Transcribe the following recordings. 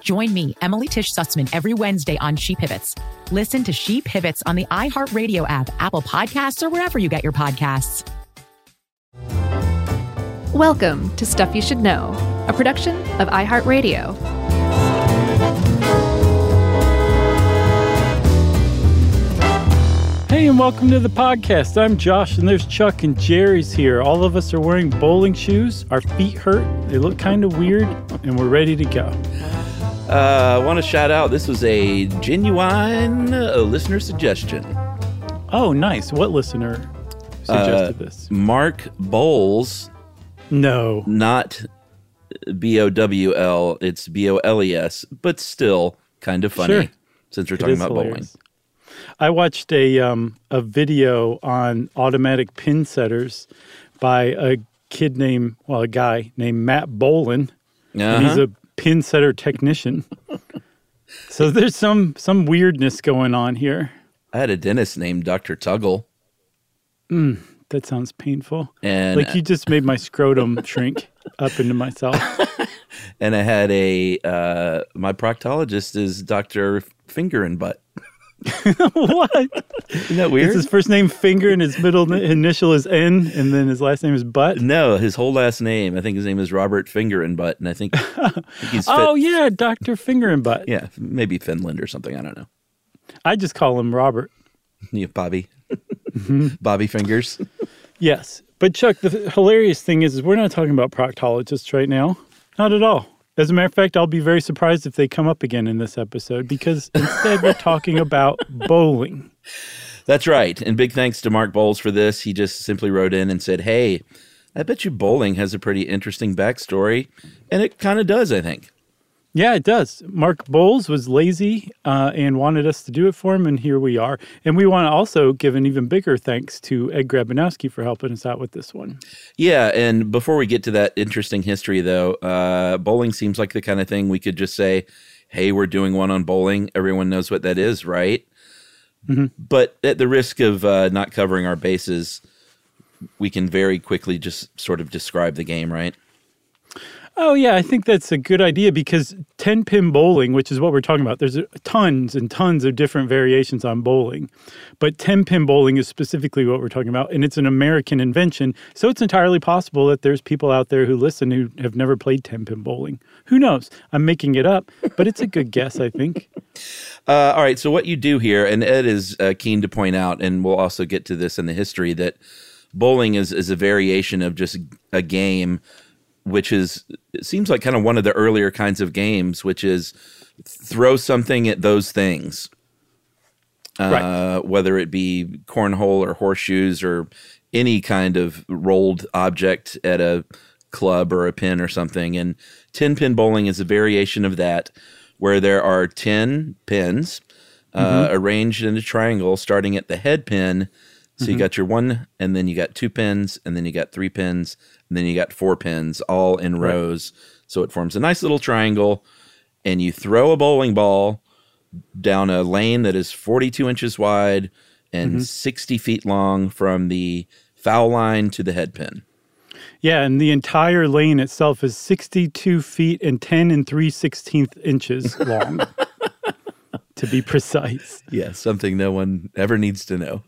Join me, Emily Tish Sussman, every Wednesday on She Pivots. Listen to She Pivots on the iHeartRadio app, Apple Podcasts, or wherever you get your podcasts. Welcome to Stuff You Should Know, a production of iHeartRadio. Hey, and welcome to the podcast. I'm Josh, and there's Chuck and Jerry's here. All of us are wearing bowling shoes. Our feet hurt, they look kind of weird, and we're ready to go. Uh, I want to shout out this was a genuine uh, listener suggestion. Oh, nice. What listener suggested Uh, this? Mark Bowles, No. not B O W L, it's B O L E S, but still kind of funny Sure. since we're talking about hilarious. I watched a um, a video on automatic pin setters by a kid named well a guy named Matt Bolin. bowling. and he's Uh-huh. a pin setter technician. so there's some some weirdness going on here. I had a dentist named Dr. Tuggle, That sounds painful. and like you just made my scrotum shrink up into myself. and I had a uh, my proctologist is Dr. Finger and Butt. what? Isn't that Is weird? his first name Finger and his middle ni- initial is N, and then his last name is Butt? no, his whole last name. I think his name is Robert Finger and Butt, and I think, I think he's fit, Oh yeah, Doctor Finger and Butt. yeah, maybe Finland or something. I don't know. I just call him Robert. Yeah, Bobby. Mm-hmm. Bobby fingers. Yes, but Chuck, the th- hilarious thing is, is we're not talking about proctologists right now. Not at all. As a matter of fact, I'll be very surprised if they come up again in this episode because instead we're talking about bowling. That's right. And big thanks to Mark Bowles for this. He just simply wrote in and said, Hey, I bet you bowling has a pretty interesting backstory. And it kind of does, I think. Yeah, it does. Mark Bowles was lazy uh, and wanted us to do it for him, and here we are. And we want to also give an even bigger thanks to Ed Grabianowski for helping us out with this one. Yeah. And before we get to that interesting history, though, uh, bowling seems like the kind of thing we could just say, Hey, we're doing one on bowling. Everyone knows what that is, right? But at the risk of uh, not covering our bases, we can very quickly just sort of describe the game, right? Oh, yeah, I think that's a good idea because 10 pin bowling, which is what we're talking about, there's tons and tons of different variations on bowling. But 10 pin bowling is specifically what we're talking about, and it's an American invention. So it's entirely possible that there's people out there who listen who have never played 10 pin bowling. Who knows? I'm making it up, but it's a good guess, I think. Uh, all right. So what you do here, and Ed is uh, keen to point out, and we'll also get to this in the history that bowling is is a variation of just a game, which is it seems like kind of one of the earlier kinds of games, which is throw something at those things, uh, Right. whether it be cornhole or horseshoes or any kind of rolled object at a club or a pin or something. And 10 pin bowling is a variation of that, where there are 10 pins uh, arranged in a triangle starting at the head pin. So you got your one, and then you got two pins, and then you got three pins, and then you got four pins all in rows. So it forms a nice little triangle, and you throw a bowling ball down a lane that is 42 inches wide and mm-hmm. 60 feet long from the foul line to the head pin. Yeah, and the entire lane itself is 62 feet and 10 and 3 16th inches long, to be precise. Yeah, something no one ever needs to know.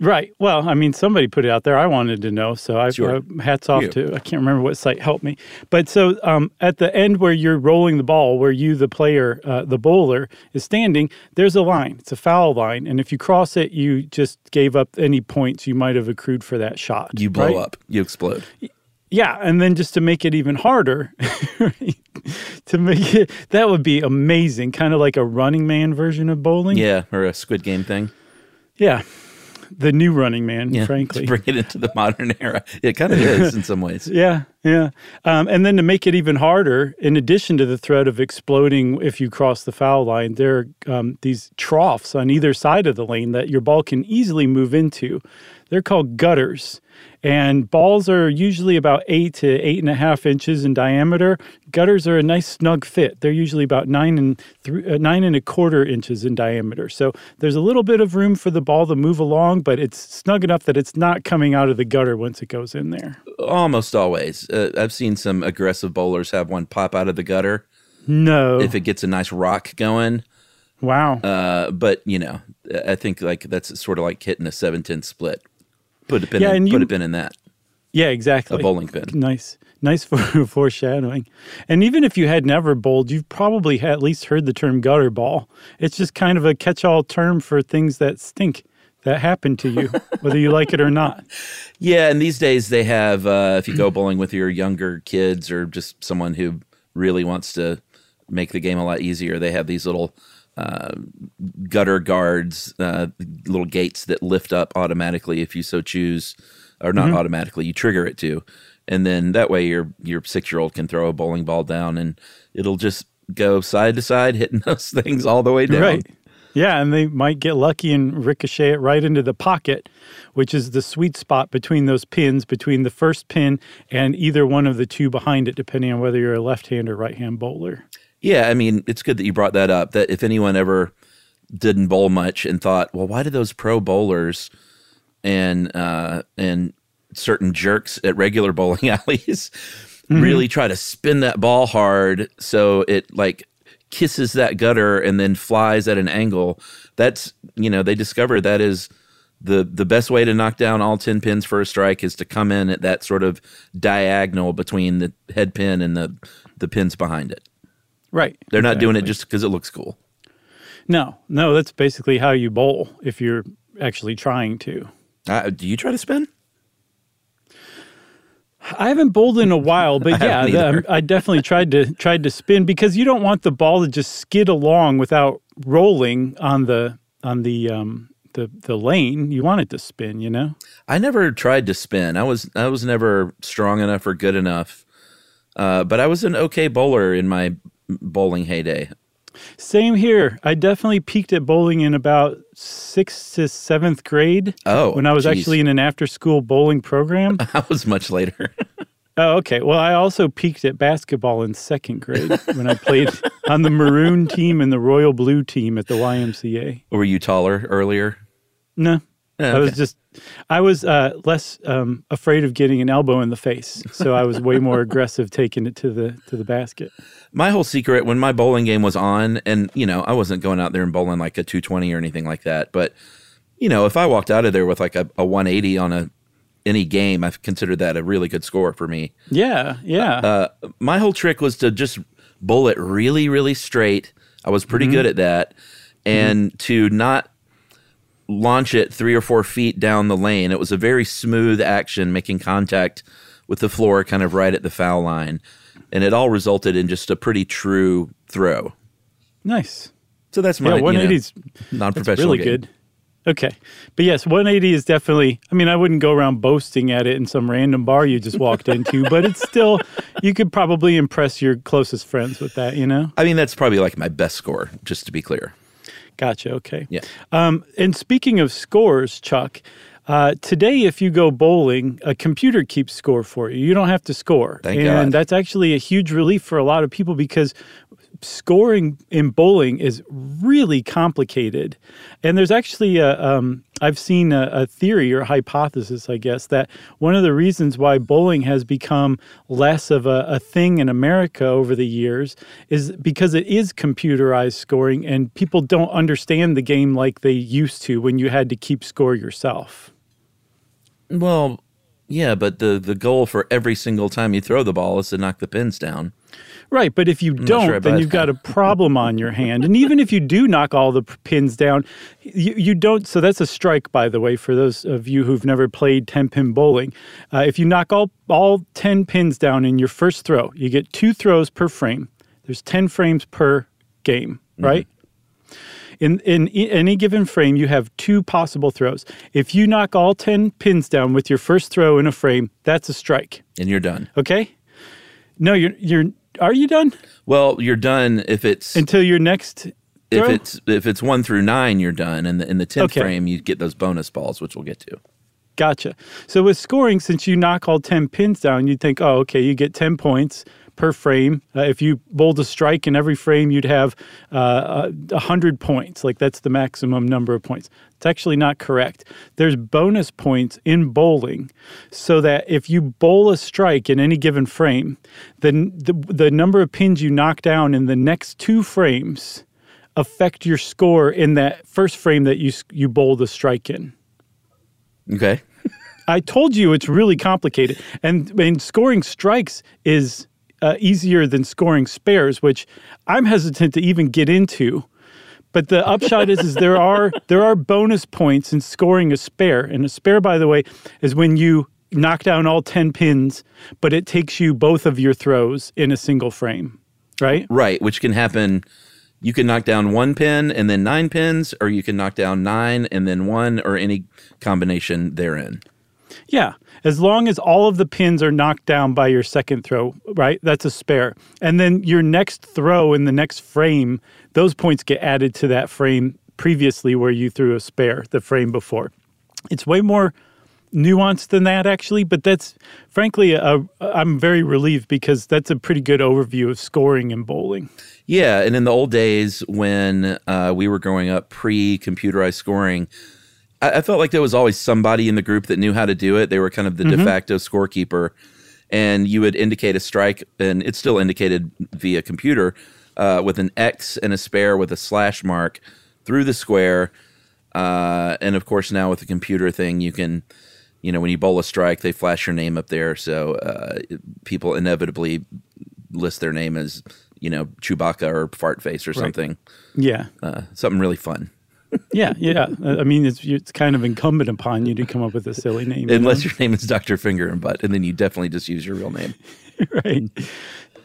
Right. Well, I mean, somebody put it out there. I wanted to know, so I Sure. uh, hats off You. to. I can't remember what site helped me, but so um, at the end where you're rolling the ball, where you, the player, uh, the bowler, is standing, there's a line. It's a foul line, and if you cross it, you just gave up any points you might have accrued for that shot. You blow right? up. You explode. Yeah, and then just to make it even harder, to make it that would be amazing, kind of like a Running Man version of bowling. Yeah, or a Squid Game thing. Yeah. The new Running Man, Yeah, frankly. to bring it into the modern era. It kind of is in some ways. Yeah, yeah. Um, and then to make it even harder, in addition to the threat of exploding if you cross the foul line, there are um, these troughs on either side of the lane that your ball can easily move into. They're called gutters. And balls are usually about eight to eight and a half inches in diameter. Gutters are a nice snug fit. They're usually about nine and three, uh, nine and a quarter inches in diameter. So there's a little bit of room for the ball to move along, but it's snug enough that it's not coming out of the gutter once it goes in there. Almost always. Uh, I've seen some aggressive bowlers have one pop out of the gutter No. if it gets a nice rock going. Wow. Uh, but you know, I think like that's sort of like hitting a seven ten split. Put a pin. Yeah, in, and put a pin in that. yeah, exactly. A bowling pin. Nice. Nice for foreshadowing. And even if you had never bowled, you've probably at least heard the term gutter ball. It's just kind of a catch all term for things that stink that happen to you, whether you like it or not. Yeah, and these days they have. Uh, if you go bowling with your younger kids or just someone who really wants to make the game a lot easier, they have these little uh, gutter guards, uh, little gates that lift up automatically if you so choose, or not automatically. You trigger it to, and then that way your your six year old can throw a bowling ball down and it'll just go side to side, hitting those things all the way down. Right. Yeah, and they might get lucky and ricochet it right into the pocket, which is the sweet spot between those pins, between the first pin and either one of the two behind it, depending on whether you're a left hand or right hand bowler. Yeah, I mean, it's good that you brought that up. That if anyone ever didn't bowl much and thought, well, why do those pro bowlers and uh, and certain jerks at regular bowling alleys really try to spin that ball hard so it like kisses that gutter and then flies at an angle? That's you know they discovered that is the the best way to knock down all 10 pins for a strike is to come in at that sort of diagonal between the head pin and the the pins behind it. Right. They're not doing it just because it looks cool. No, no, that's basically how you bowl if you're actually trying to. Uh, do you try to spin? I haven't bowled in a while, but yeah, the- I definitely tried to tried to spin because you don't want the ball to just skid along without rolling on the on the um the the lane. You want it to spin, you know. I never tried to spin. I was I was never strong enough or good enough. Uh, but I was an okay bowler in my bowling heyday. Same here. I definitely peaked at bowling in about sixth to seventh grade. Oh, when I was geez. actually in an after school bowling program. That was much later. Oh, okay. Well, I also peaked at basketball in second grade when I played on the maroon team and the royal blue team at the YMCA. Were you taller earlier? No, Yeah, I was just, I was uh, less um, afraid of getting an elbow in the face, so I was way more aggressive taking it to the to the basket. My whole secret when my bowling game was on, and you know, I wasn't going out there and bowling like a 220 or anything like that. But you know, if I walked out of there with like a, a 180 on a any game, I've considered that a really good score for me. Yeah, yeah. Uh, my whole trick was to just bowl it really, really straight. I was pretty good at that, and to not launch it three or four feet down the lane. It was a very smooth action, making contact with the floor, kind of right at the foul line, and it all resulted in just a pretty true throw. nice. So that's my Yeah, you know, non-professional really game. good. Okay. But yes, 180 is definitely, I mean, I wouldn't go around boasting at it in some random bar you just walked into, but it's still, you could probably impress your closest friends with that, you know? I mean, that's probably like my best score, just to be clear. Gotcha. Okay. Yeah. Um, and speaking of scores, Chuck, uh, today, if you go bowling, a computer keeps score for you. You don't have to score. Thank and God. that's actually a huge relief for a lot of people because scoring in bowling is really complicated. And there's actually a, um, I've seen a, a, theory or hypothesis, I guess, that one of the reasons why bowling has become less of a, a thing in America over the years is because it is computerized scoring and people don't understand the game like they used to when you had to keep score yourself. Well, yeah, but the, the goal for every single time you throw the ball is to knock the pins down. Right, but if you don't, sure then you've got a problem on your hand. And even if you do knock all the pins down, you, you don't. So that's a strike, by the way, for those of you who've never played 10 pin bowling. Uh, if you knock all, all 10 pins down in your first throw, you get two throws per frame. There's 10 frames per game, mm-hmm. right? In, in any given frame, you have two possible throws. If you knock all 10 pins down with your first throw in a frame, that's a strike. And you're done. Okay? No, you're you're are you done? Well, you're done if it's until your next. Throw? If it's if it's one through nine, you're done, and in the tenth okay. frame, you get those bonus balls, which we'll get to. Gotcha. So with scoring, since you knock all ten pins down, you'd think, oh, okay, you get ten points per frame. Uh, if you bowled a strike in every frame, you'd have uh, 100 points. Like that's the maximum number of points. It's actually not correct. There's bonus points in bowling so that if you bowl a strike in any given frame, then the, the number of pins you knock down in the next two frames affect your score in that first frame that you you bowled the strike in. Okay. I told you it's really complicated, and, and scoring strikes is uh, easier than scoring spares, which I'm hesitant to even get into. But the upshot is, is there are there are bonus points in scoring a spare, and a spare, by the way, is when you knock down all ten pins, but it takes you both of your throws in a single frame, right? Right, which can happen. You can knock down one pin and then nine pins, or you can knock down nine and then one, or any combination therein. Yeah, as long as all of the pins are knocked down by your second throw, right? That's a spare. And then your next throw in the next frame, those points get added to that frame previously where you threw a spare, the frame before. It's way more nuanced than that actually, but that's frankly i I'm very relieved because that's a pretty good overview of scoring in bowling. Yeah, and in the old days when uh, we were growing up pre-computerized scoring, I, I, felt like there was always somebody in the group that knew how to do it. They were kind of the mm-hmm. de facto scorekeeper, and you would indicate a strike, and it's still indicated via computer uh, with an X and a spare with a slash mark through the square. Uh, and of course, now with the computer thing, you can, you know, when you bowl a strike, they flash your name up there, so uh, people inevitably list their name as you know Chewbacca or Fart Face or something. Yeah, uh, something really fun yeah, yeah. I mean, it's it's kind of incumbent upon you to come up with a silly name, unless you your name is Doctor Finger and Butt, and then you definitely just use your real name. right.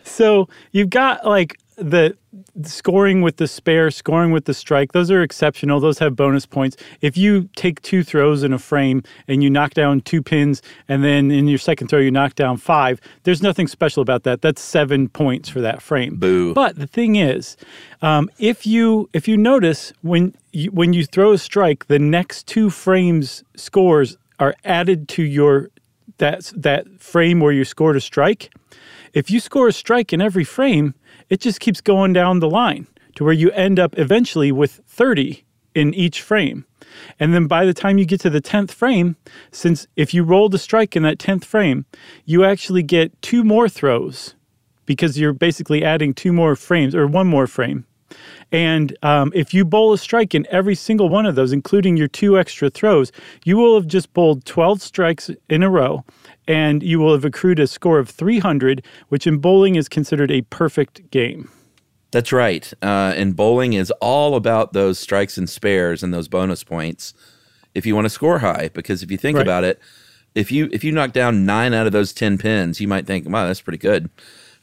So you've got like the scoring with the spare, scoring with the strike, those are exceptional. Those have bonus points. If you take two throws in a frame and you knock down two pins, and then in your second throw you knock down five, there's nothing special about that. That's seven points for that frame. Boo. But the thing is, um, if you if you notice when you, when you throw a strike, the next two frames scores are added to your that that frame where you scored a strike. If you score a strike in every frame, it just keeps going down the line to where you end up eventually with 30 in each frame. And then by the time you get to the 10th frame, since if you roll the strike in that 10th frame, you actually get two more throws because you're basically adding two more frames or one more frame. And um, if you bowl a strike in every single one of those, including your two extra throws, you will have just bowled 12 strikes in a row and you will have accrued a score of 300, which in bowling is considered a perfect game. That's right. Uh, and bowling is all about those strikes and spares and those bonus points if you want to score high. Because if you think right. about it, if you if you knock down nine out of those ten pins, you might think, "Wow, that's pretty good."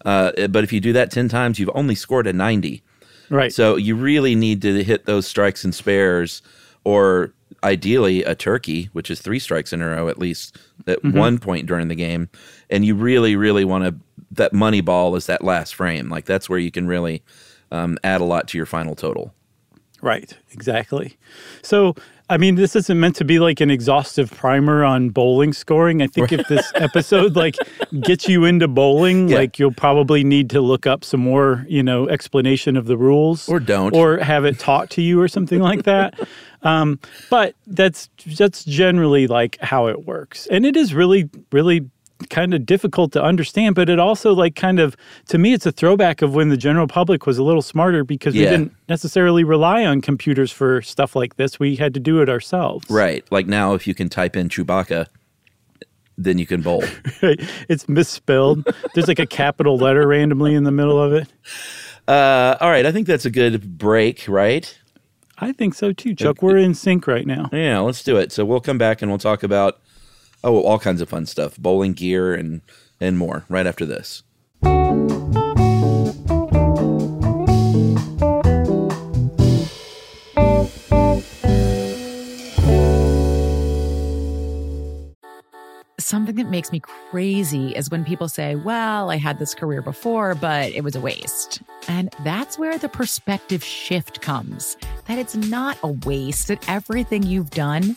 Uh, but if you do that ten times, you've only scored a ninety. Right. So you really need to hit those strikes and spares, or ideally a turkey, which is three strikes in a row at least at mm-hmm. one point during the game. And you really, really want to that money ball is that last frame. Like that's where you can really um, add a lot to your final total. Right. Exactly. So I mean, this isn't meant to be like an exhaustive primer on bowling scoring. I think if this episode like gets you into bowling, Yeah. like you'll probably need to look up some more, you know, explanation of the rules, Or don't. or have it taught to you or something like that. Um, but that's that's generally like how it works, and it is really, really kind of difficult to understand. But it also like kind of to me, it's a throwback of when the general public was a little smarter because we didn't necessarily rely on computers for stuff like this. We had to do it ourselves. Right. Like now, if you can type in Chewbacca, then you can bowl. it's misspelled. There's like a capital letter randomly in the middle of it. uh, all right. I think that's a good break, right? I think so too, Chuck. We're in sync right now. Yeah, let's do it. So we'll come back and we'll talk about oh, all kinds of fun stuff, bowling gear and and more right after this. Something that makes me crazy is when people say, Well, I had this career before, but it was a waste. And that's where the perspective shift comes that it's not a waste, that everything you've done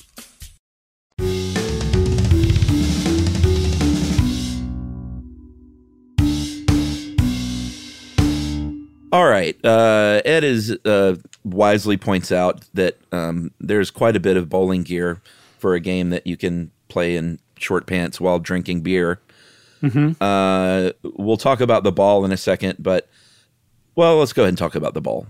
All right. Uh, Ed is uh, wisely points out that um, there's quite a bit of bowling gear for a game that you can play in short pants while drinking beer. Mhm. Uh, we'll talk about the ball in a second, but well, let's go ahead and talk about the ball.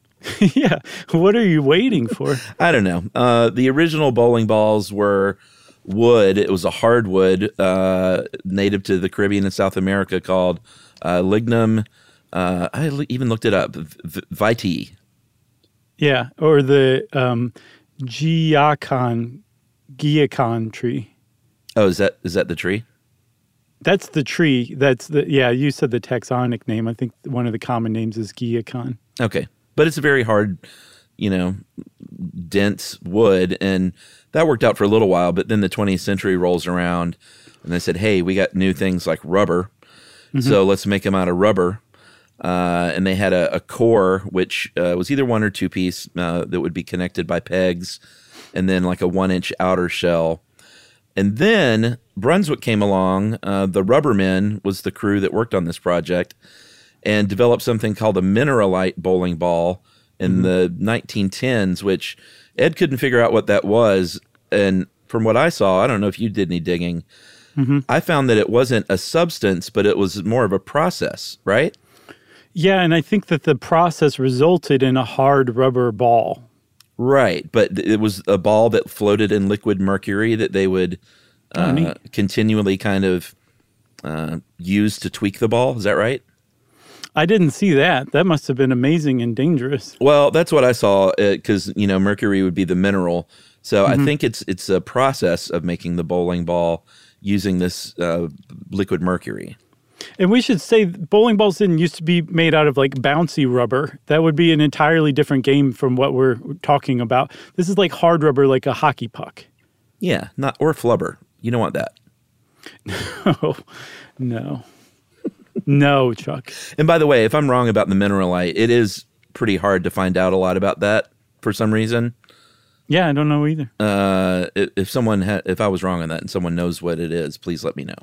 yeah. What are you waiting for? I don't know. Uh, the original bowling balls were wood. It was a hardwood uh, native to the Caribbean and South America called uh, lignum. Uh, I even looked it up. V- vitae. Yeah, or the um, Guaiacum, Guaiacum tree. Oh, is that is that the tree? That's the tree. That's the yeah. You said the taxonic name. I think one of the common names is Guaiacum. Okay, but it's a very hard, you know, dense wood, and that worked out for a little while. But then the 20th century rolls around, and they said, "Hey, we got new things like rubber, Mhm. so let's make them out of rubber." Uh, and they had a, a core which uh, was either one or two piece uh, that would be connected by pegs, and then like a one inch outer shell. And then Brunswick came along. Uh, the Rubbermen was the crew that worked on this project and developed something called a mineralite bowling ball in the 1910s, which Ed couldn't figure out what that was. And from what I saw, I don't know if you did any digging. Mhm. I found that it wasn't a substance, but it was more of a process, right? Yeah, and I think that the process resulted in a hard rubber ball. Right, but it was a ball that floated in liquid mercury that they would Oh, uh, neat. continually kind of uh, use to tweak the ball. Is that right? I didn't see that. That must have been amazing and dangerous. Well, that's what I saw because you know mercury would be the mineral. So I Mhm. think it's it's a process of making the bowling ball using this uh, liquid mercury. And we should say bowling balls didn't used to be made out of like bouncy rubber. That would be an entirely different game from what we're talking about. This is like hard rubber, like a hockey puck. Yeah, not or flubber. You don't want that. No, no. no, Chuck. And by the way, if I'm wrong about the mineralite, it is pretty hard to find out a lot about that for some reason. Yeah, I don't know either. Uh, if, if someone ha- if I was wrong on that and someone knows what it is, please let me know.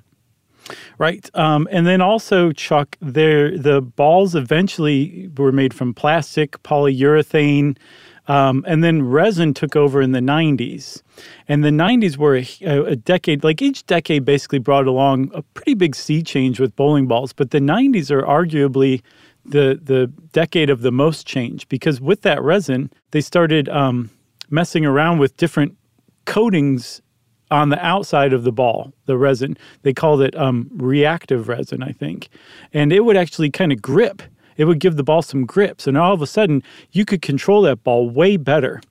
Right. Um, and then also, Chuck, there the balls eventually were made from plastic, polyurethane, um, and then resin took over in the 90s. And the 90s were a, a decade, like each decade basically brought along a pretty big sea change with bowling balls. But the 90s are arguably the, the decade of the most change because with that resin, they started um, messing around with different coatings on the outside of the ball, the resin. They called it um, reactive resin, I think. And it would actually kind of grip. It would give the ball some grip. So now all of a sudden, you could control that ball way better.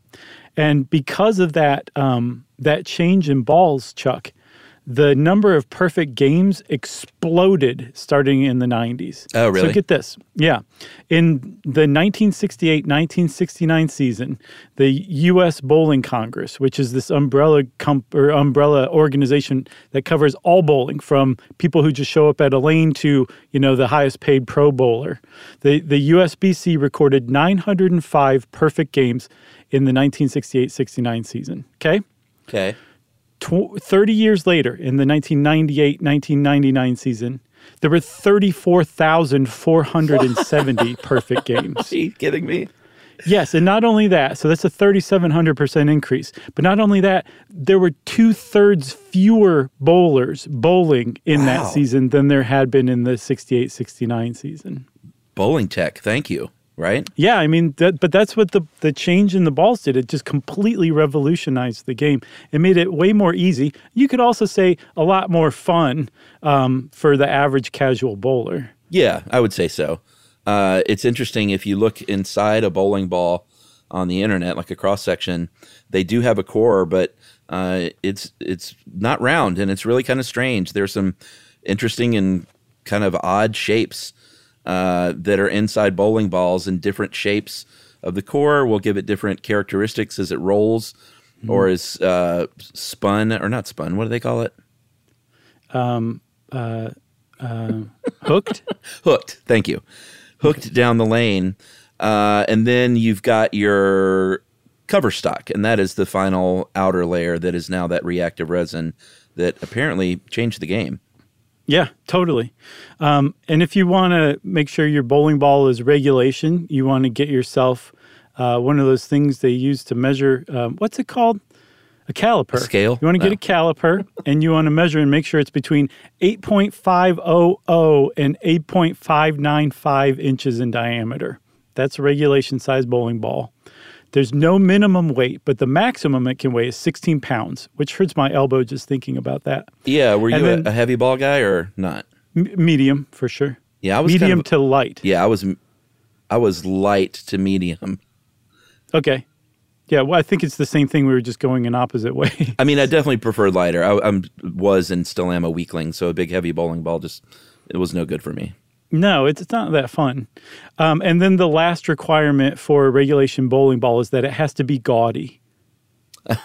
And because of that, um, that change in balls, Chuck, the number of perfect games exploded starting in the 90s. Oh, really? So get this. Yeah. In the 1968 1969 season, the U.S. Bowling Congress, which is this umbrella comp- or umbrella organization that covers all bowling from people who just show up at a lane to, you know, the highest paid pro bowler, the, the USBC recorded 905 perfect games in the 1968 69 season. Okay. Okay. Tw- 30 years later, in the 1998 1999 season, there were 34,470 perfect games. Are you kidding me? Yes, and not only that, so that's a 3,700% increase. But not only that, there were two thirds fewer bowlers bowling in Wow. that season than there had been in the 68 69 season. Bowling tech, thank you. Right? Yeah, I mean, that, but that's what the the change in the balls did. It just completely revolutionized the game. It made it way more easy. You could also say a lot more fun um, for the average casual bowler. Yeah, I would say so. Uh, it's interesting if you look inside a bowling ball on the internet, like a cross section, they do have a core, but uh, it's it's not round and it's really kind of strange. There's some interesting and kind of odd shapes uh, that are inside bowling balls in different shapes of the core. We'll give it different characteristics as it rolls Mm-hmm. or is uh, spun or not spun. What do they call it? Um, uh, uh, hooked. Hooked. Thank you. Hooked down the lane, uh, and then you've got your cover stock, and that is the final outer layer that is now that reactive resin that apparently changed the game. Yeah, totally. Um, and if you want to make sure your bowling ball is regulation, you want to get yourself uh, one of those things they use to measure. Um, what's it called? A caliper. A scale? You want to get Oh. a caliper, and you want to measure and make sure it's between 8.500 and 8.595 inches in diameter. That's a regulation size bowling ball. There's no minimum weight, but the maximum it can weigh is 16 pounds, which hurts my elbow just thinking about that. Yeah, were you a, then- a heavy ball guy or not? M- medium for sure. Yeah, I was medium kind of- to light. Yeah, I was. I was light to medium. Okay. Yeah, well, I think it's the same thing. We were just going an opposite way. I mean, I definitely preferred lighter. I I'm, was and still am a weakling, so a big heavy bowling ball just it was no good for me. No, it's, it's not that fun. Um, and then the last requirement for a regulation bowling ball is that it has to be gaudy.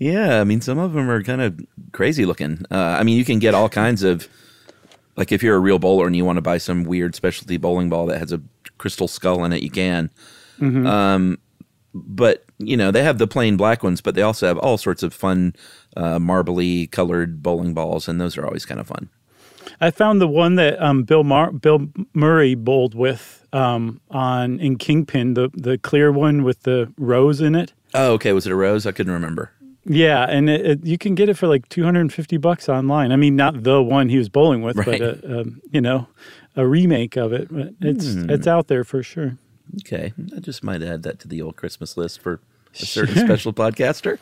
Yeah, I mean, some of them are kind of crazy looking. Uh, I mean, you can get all kinds of like if you're a real bowler and you want to buy some weird specialty bowling ball that has a crystal skull in it, you can. Mhm. Um, but you know, they have the plain black ones, but they also have all sorts of fun, uh, marbly colored bowling balls, and those are always kind of fun. I found the one that um, Bill Mar- Bill Murray bowled with um, on in Kingpin, the the clear one with the rose in it. Oh, okay. Was it a rose? I couldn't remember. Yeah, and it, it, you can get it for like 250 bucks online. I mean, not the one he was bowling with, Right. but a, um, you know, a remake of it. But it's Hmm. it's out there for sure. Okay, I just might add that to the old Christmas list for a certain Sure. special podcaster.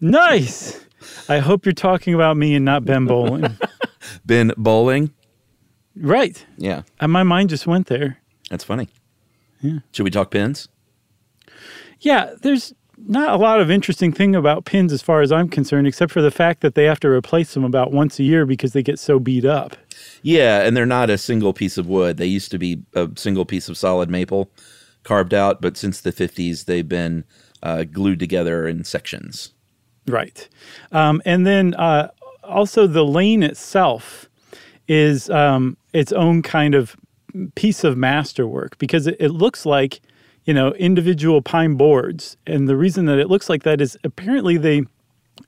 Nice. I hope you're talking about me and not Ben Bowlin. Ben Bowlin. right. Yeah, And my mind just went there. that's funny. Yeah. Should we talk pins? Yeah, there's not a lot of interesting thing about pins as far as I'm concerned, except for the fact that they have to replace them about once a year because they get so beat up. Yeah, and they're not a single piece of wood. They used to be a single piece of solid maple carved out, but since the 50s, they've been uh, glued together in sections. Right. Um, and then uh, also the lane itself is um, its own kind of piece of masterwork because it, it looks like, you know, individual pine boards. And the reason that it looks like that is apparently they,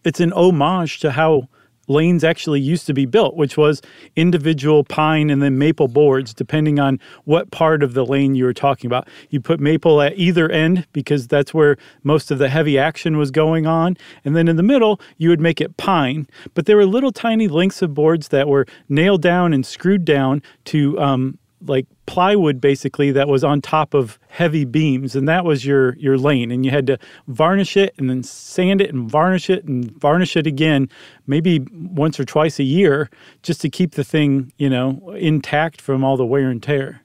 it's an homage to how lanes actually used to be built, which was individual pine and then maple boards, depending on what part of the lane you were talking about. You put maple at either end because that's where most of the heavy action was going on. And then in the middle, you would make it pine. But there were little tiny lengths of boards that were nailed down and screwed down to um, like plywood basically that was on top of heavy beams and that was your your lane and you had to varnish it and then sand it and varnish it and varnish it again maybe once or twice a year just to keep the thing you know intact from all the wear and tear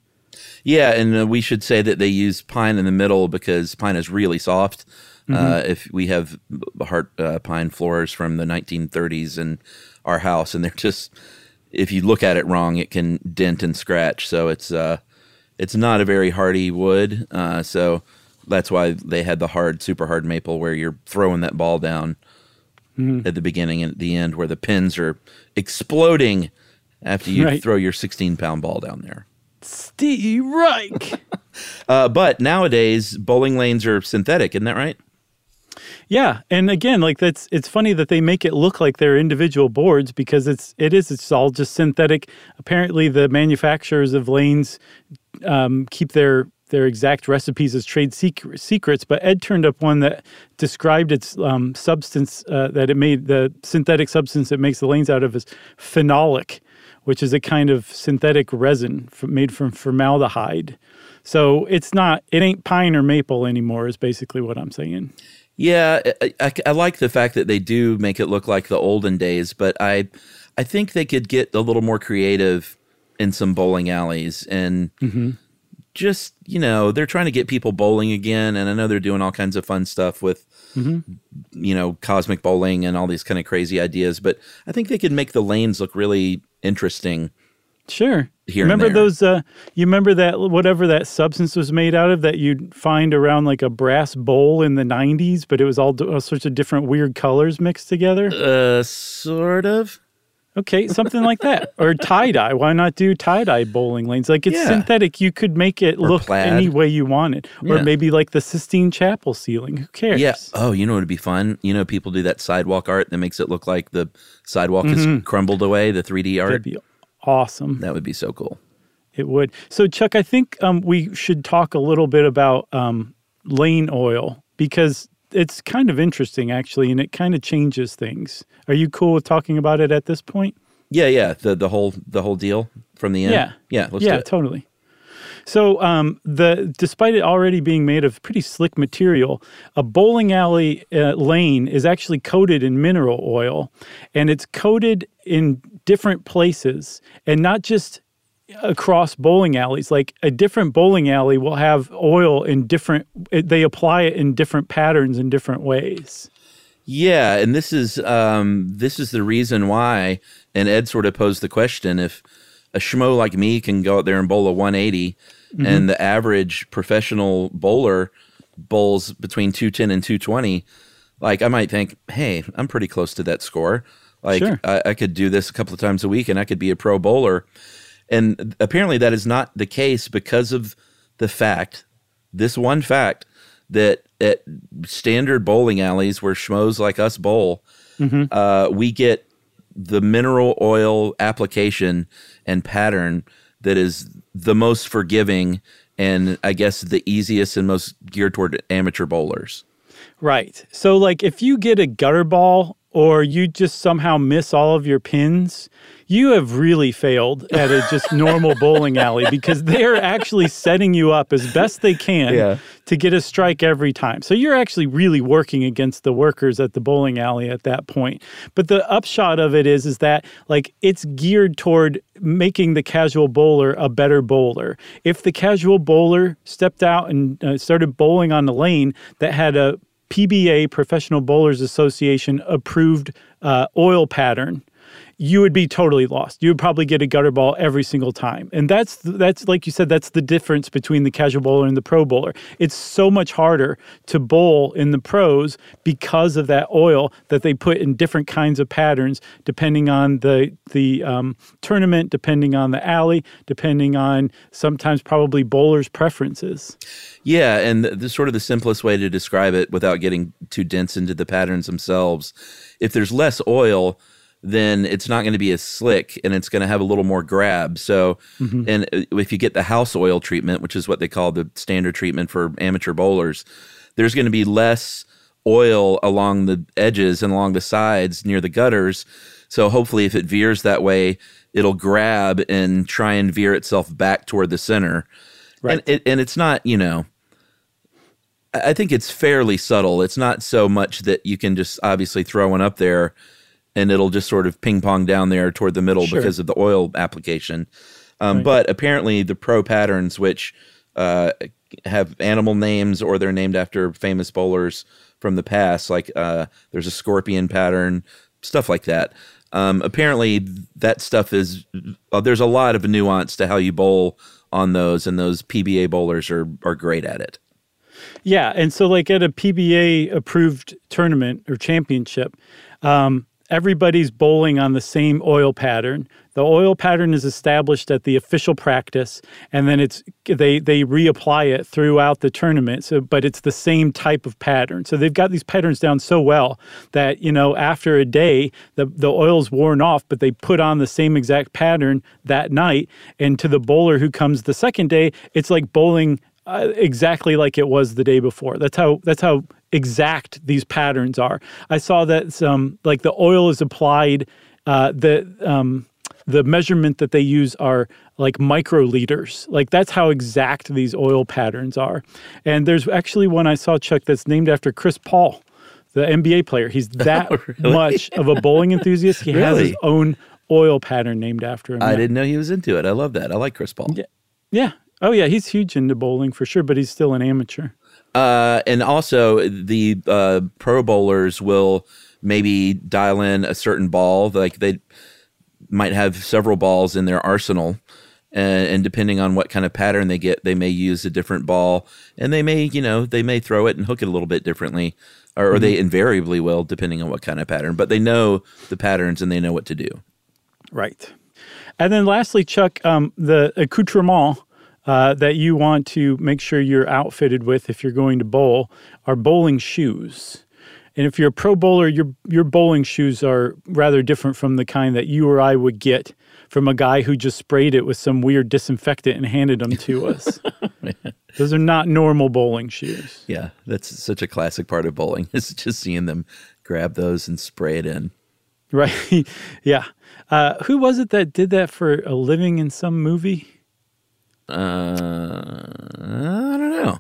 Yeah, and uh, we should say that they use pine in the middle because pine is really soft. Uh, Mhm. if we have heart uh, pine floors from the 1930s in our house, and they're just, if you look at it wrong, it can dent and scratch. So it's uh, it's not a very hardy wood. Uh, so that's why they had the hard, super hard maple where you're throwing that ball down Mhm. at the beginning and at the end, where the pins are exploding after you Right. throw your 16 pound ball down there. Steve Reich. Uh, but nowadays, bowling lanes are synthetic, isn't that right? Yeah, and again, like that's it's funny that they make it look like they're individual boards because it's it is it's all just synthetic. Apparently, the manufacturers of lanes um, keep their their exact recipes as trade sec- secrets. But Ed turned up one that described its um, substance uh, that it made the synthetic substance it makes the lanes out of is phenolic, which is a kind of synthetic resin made from formaldehyde. So it's not it ain't pine or maple anymore. Is basically what I'm saying. Yeah, I, I, I like the fact that they do make it look like the olden days, but I, I think they could get a little more creative in some bowling alleys and Mhm. just you know they're trying to get people bowling again, and I know they're doing all kinds of fun stuff with Mhm. you know cosmic bowling and all these kind of crazy ideas, but I think they could make the lanes look really interesting Sure. Here remember those? Uh, you remember that whatever that substance was made out of that you'd find around like a brass bowl in the '90s, but it was all, all sorts of different weird colors mixed together. Uh, sort of. Okay, something like that, or tie dye. Why not do tie dye bowling lanes? Like it's Yeah. synthetic. You could make it Or look plaid. any way you want it, or Yeah. maybe like the Sistine Chapel ceiling. Who cares? Yeah. Oh, you know would be fun? You know, people do that sidewalk art that makes it look like the sidewalk has Mhm. crumbled away, the 3D art. Awesome. That would be so cool. It would. So, Chuck, I think um, we should talk a little bit about um, lane oil because it's kind of interesting, actually, and it kind of changes things. Are you cool with talking about it at this point? Yeah, yeah. The the whole the whole deal from the end. Yeah. Yeah, yeah, totally. So, um, the despite it already being made of pretty slick material, a bowling alley uh, lane is actually coated in mineral oil, and it's coated in different places, and not just across bowling alleys. Like a different bowling alley will have oil in different. They apply it in different patterns in different ways. Yeah, and this is um this is the reason why and Ed sort of posed the question if a schmo like me can go out there and bowl a 180 Mhm. and the average professional bowler bowls between 210 and 220 like I might think, "Hey, I'm pretty close to that score. Like Sure. I, I could do this a couple of times a week and I could be a pro bowler." And apparently that is not the case because of the fact, this one fact, that at standard bowling alleys where schmoes like us bowl, Mhm. uh, we get the mineral oil application and pattern that is the most forgiving and I guess the easiest and most geared toward amateur bowlers. Right. So, like, if you get a gutter ball or you just somehow miss all of your pins, you have really failed at a just normal bowling alley because they're actually setting you up as best they can Yeah. to get a strike every time. So, you're actually really working against the workers at the bowling alley at that point. But the upshot of it is, is that like it's geared toward making the casual bowler a better bowler. If the casual bowler stepped out and uh, started bowling on the lane that had a PBA Professional Bowlers Association approved uh, oil pattern, you would be totally lost. You would probably get a gutter ball every single time, and that's that's like you said. That's the difference between the casual bowler and the pro bowler. It's so much harder to bowl in the pros because of that oil that they put in different kinds of patterns depending on the the um, tournament, depending on the alley, depending on sometimes probably bowlers' preferences. Yeah, and the, the sort of the simplest way to describe it without getting too dense into the patterns themselves, if there's less oil, then it's not going to be as slick and it's going to have a little more grab. So, Mhm. and uh, if you get the house oil treatment, which is what they call the standard treatment for amateur bowlers, there's going to be less oil along the edges and along the sides near the gutters. So hopefully, if it veers that way, it'll grab and try and veer itself back toward the center. Right. And, it, and it's not, you know, I think it's fairly subtle. It's not so much that you can just obviously throw one up there and it'll just sort of ping pong down there toward the middle Sure. because of the oil application. Um, Right. But apparently, the pro patterns, which uh, have animal names or they're named after famous bowlers from the past, like uh, there's a scorpion pattern, stuff like that. Um, apparently, that stuff is uh, there's a lot of nuance to how you bowl on those, and those PBA bowlers are are great at it. Yeah, and so like at a PBA approved tournament or championship, um, everybody's bowling on the same oil pattern. The oil pattern is established at the official practice, and then it's they they reapply it throughout the tournament. So, but it's the same type of pattern. So they've got these patterns down so well that you know after a day the the oil's worn off, but they put on the same exact pattern that night. And to the bowler who comes the second day, it's like bowling uh, exactly like it was the day before. That's how that's how exact these patterns are. I saw that some like the oil is applied. Uh, the um, the measurement that they use are like microliters. Like that's how exact these oil patterns are. And there's actually one I saw Chuck that's named after Chris Paul, the NBA player. He's that really? much of a bowling enthusiast. He has his own oil pattern named after him. I Yeah. didn't know he was into it. I love that. I like Chris Paul. Yeah. Yeah. Oh yeah, he's huge into bowling for sure, but he's still an amateur. Uh, and also the uh, pro bowlers will maybe dial in a certain ball. Like they, might have several balls in their arsenal. And, and depending on what kind of pattern they get, they may use a different ball, and they may, you know, they may throw it and hook it a little bit differently, or, or they Mhm. invariably will, depending on what kind of pattern. But they know the patterns and they know what to do. Right. And then lastly, Chuck, um, the accoutrement uh, that you want to make sure you're outfitted with if you're going to bowl are bowling shoes. And if you're a pro bowler, your your bowling shoes are rather different from the kind that you or I would get from a guy who just sprayed it with some weird disinfectant and handed them to us. Those are not normal bowling shoes. Yeah, that's such a classic part of bowling. Is just seeing them grab those and spray it in. Right. yeah. Uh, who was it that did that for a living in some movie? Uh, I don't know.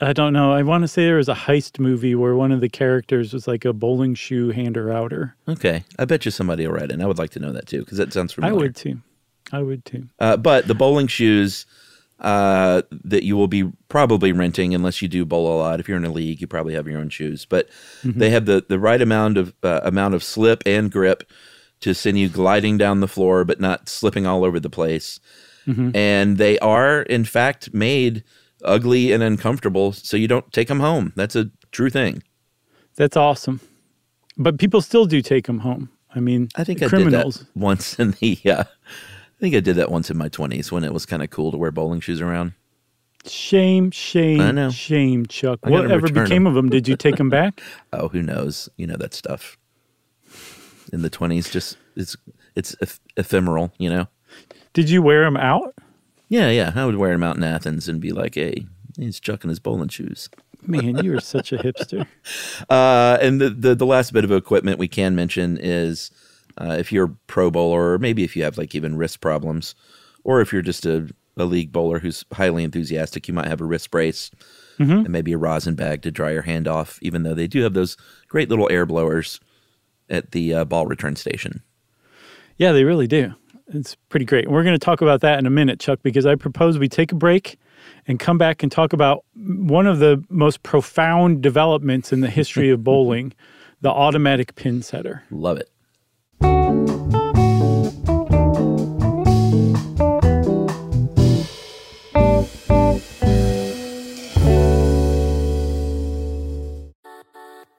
I don't know. I want to say there was a heist movie where one of the characters was like a bowling shoe hander outer. Okay, I bet you somebody will write in. I would like to know that too because that sounds familiar. I would too. I would too. Uh, but the bowling shoes uh, that you will be probably renting, unless you do bowl a lot. If you're in a league, you probably have your own shoes. But Mhm. they have the, the right amount of uh, amount of slip and grip to send you gliding down the floor, but not slipping all over the place. Mhm. And they are, in fact, made ugly and uncomfortable, so you don't take them home. That's a true thing. That's awesome. But people still do take them home. I mean, I think criminals. I did that once in the. Uh, I think I did that once in my twenties when it was kind of cool to wear bowling shoes around. Shame, shame, I know. shame, Chuck. Whatever became became 'em. of them? Did you take them back? Oh, who knows? You know that stuff. In the twenties, just it's it's eph- ephemeral. You know. Did you wear them out? Yeah, yeah. I would wear them out in Athens and be like, "Hey, he's chucking his bowling shoes." Man, you are such a hipster. Uh, and the, the the last bit of equipment we can mention is uh, if you're a pro bowler, or maybe if you have like even wrist problems, or if you're just a, a league bowler who's highly enthusiastic, you might have a wrist brace Mhm. and maybe a rosin bag to dry your hand off. Even though they do have those great little air blowers at the uh, ball return station. Yeah, they really do. It's pretty great. And we're going to talk about that in a minute, Chuck, because I propose we take a break and come back and talk about one of the most profound developments in the history of bowling the automatic pin setter. Love it.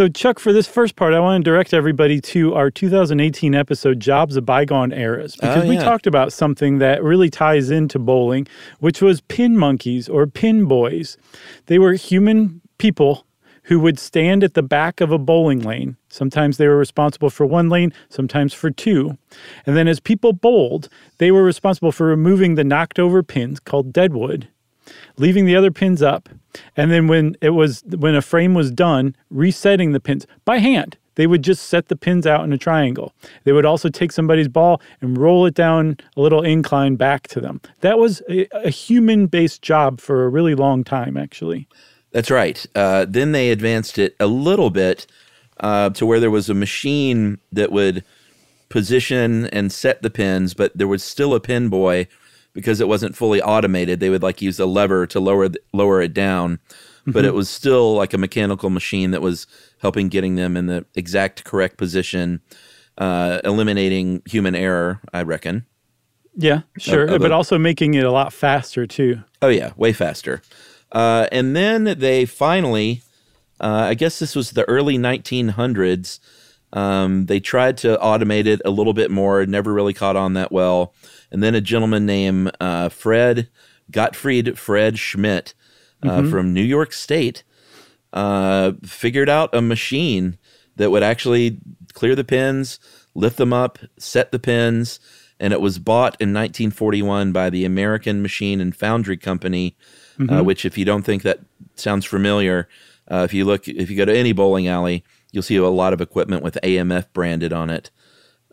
So, Chuck, for this first part, I want to direct everybody to our 2018 episode, Jobs of Bygone Eras, oh, because Oh, we talked about something that really ties into bowling, which was pin monkeys or pin boys. They were human people who would stand at the back of a bowling lane. Sometimes they were responsible for one lane, sometimes for two. And then as people bowled, they were responsible for removing the knocked over pins called deadwood leaving the other pins up. And then when it was when a frame was done resetting the pins by hand. They would just set the pins out in a triangle. They would also take somebody's ball and roll it down a little incline back to them. That was a, a human based job for a really long time actually. That's right. Uh, then they advanced it a little bit uh, to where there was a machine that would position and set the pins, but there was still a pin boy because it wasn't fully automated. They would like use a lever to lower th- lower it down, but Mhm. it was still like a mechanical machine that was helping getting them in the exact correct position, uh, eliminating human error. I reckon. yeah sure of but a- also making it a lot faster too Oh yeah, way faster. Uh, and then they finally, uh, I guess this was the early 1900s. Um, they tried to automate it a little bit more. Never really caught on that well. And then a gentleman named uh, Fred Gottfried Fred Schmidt uh, Mhm. from New York State uh, figured out a machine that would actually clear the pins, lift them up, set the pins, and it was bought in 1941 by the American Machine and Foundry Company. Uh, Mhm. which, if you don't think that sounds familiar, uh, if you look, if you go to any bowling alley, you'll see a lot of equipment with AMF branded on it,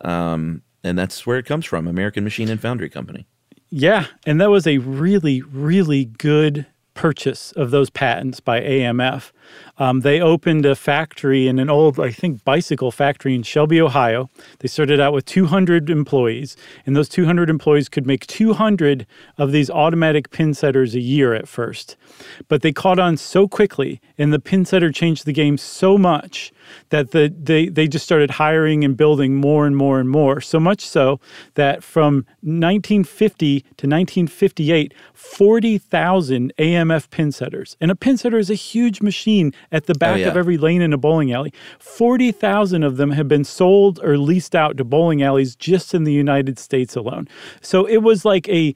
um, and that's where it comes from, American Machine and Foundry Company. Yeah, and that was a really, really good purchase of those patents by AMF. Um, they opened a factory in an old, I think, bicycle factory in Shelby, Ohio. They started out with 200 employees, and those 200 employees could make 200 of these automatic pin setters a year at first. But they caught on so quickly, and the pin setter changed the game so much that the they they just started hiring and building more and more and more. So much so that from 1950 to 1958, 40,000 AMF pin setters. And a pin setter is a huge machine at the back oh, yeah. of every lane in a bowling alley. 40,000 of them have been sold or leased out to bowling alleys just in the United States alone. So it was like a,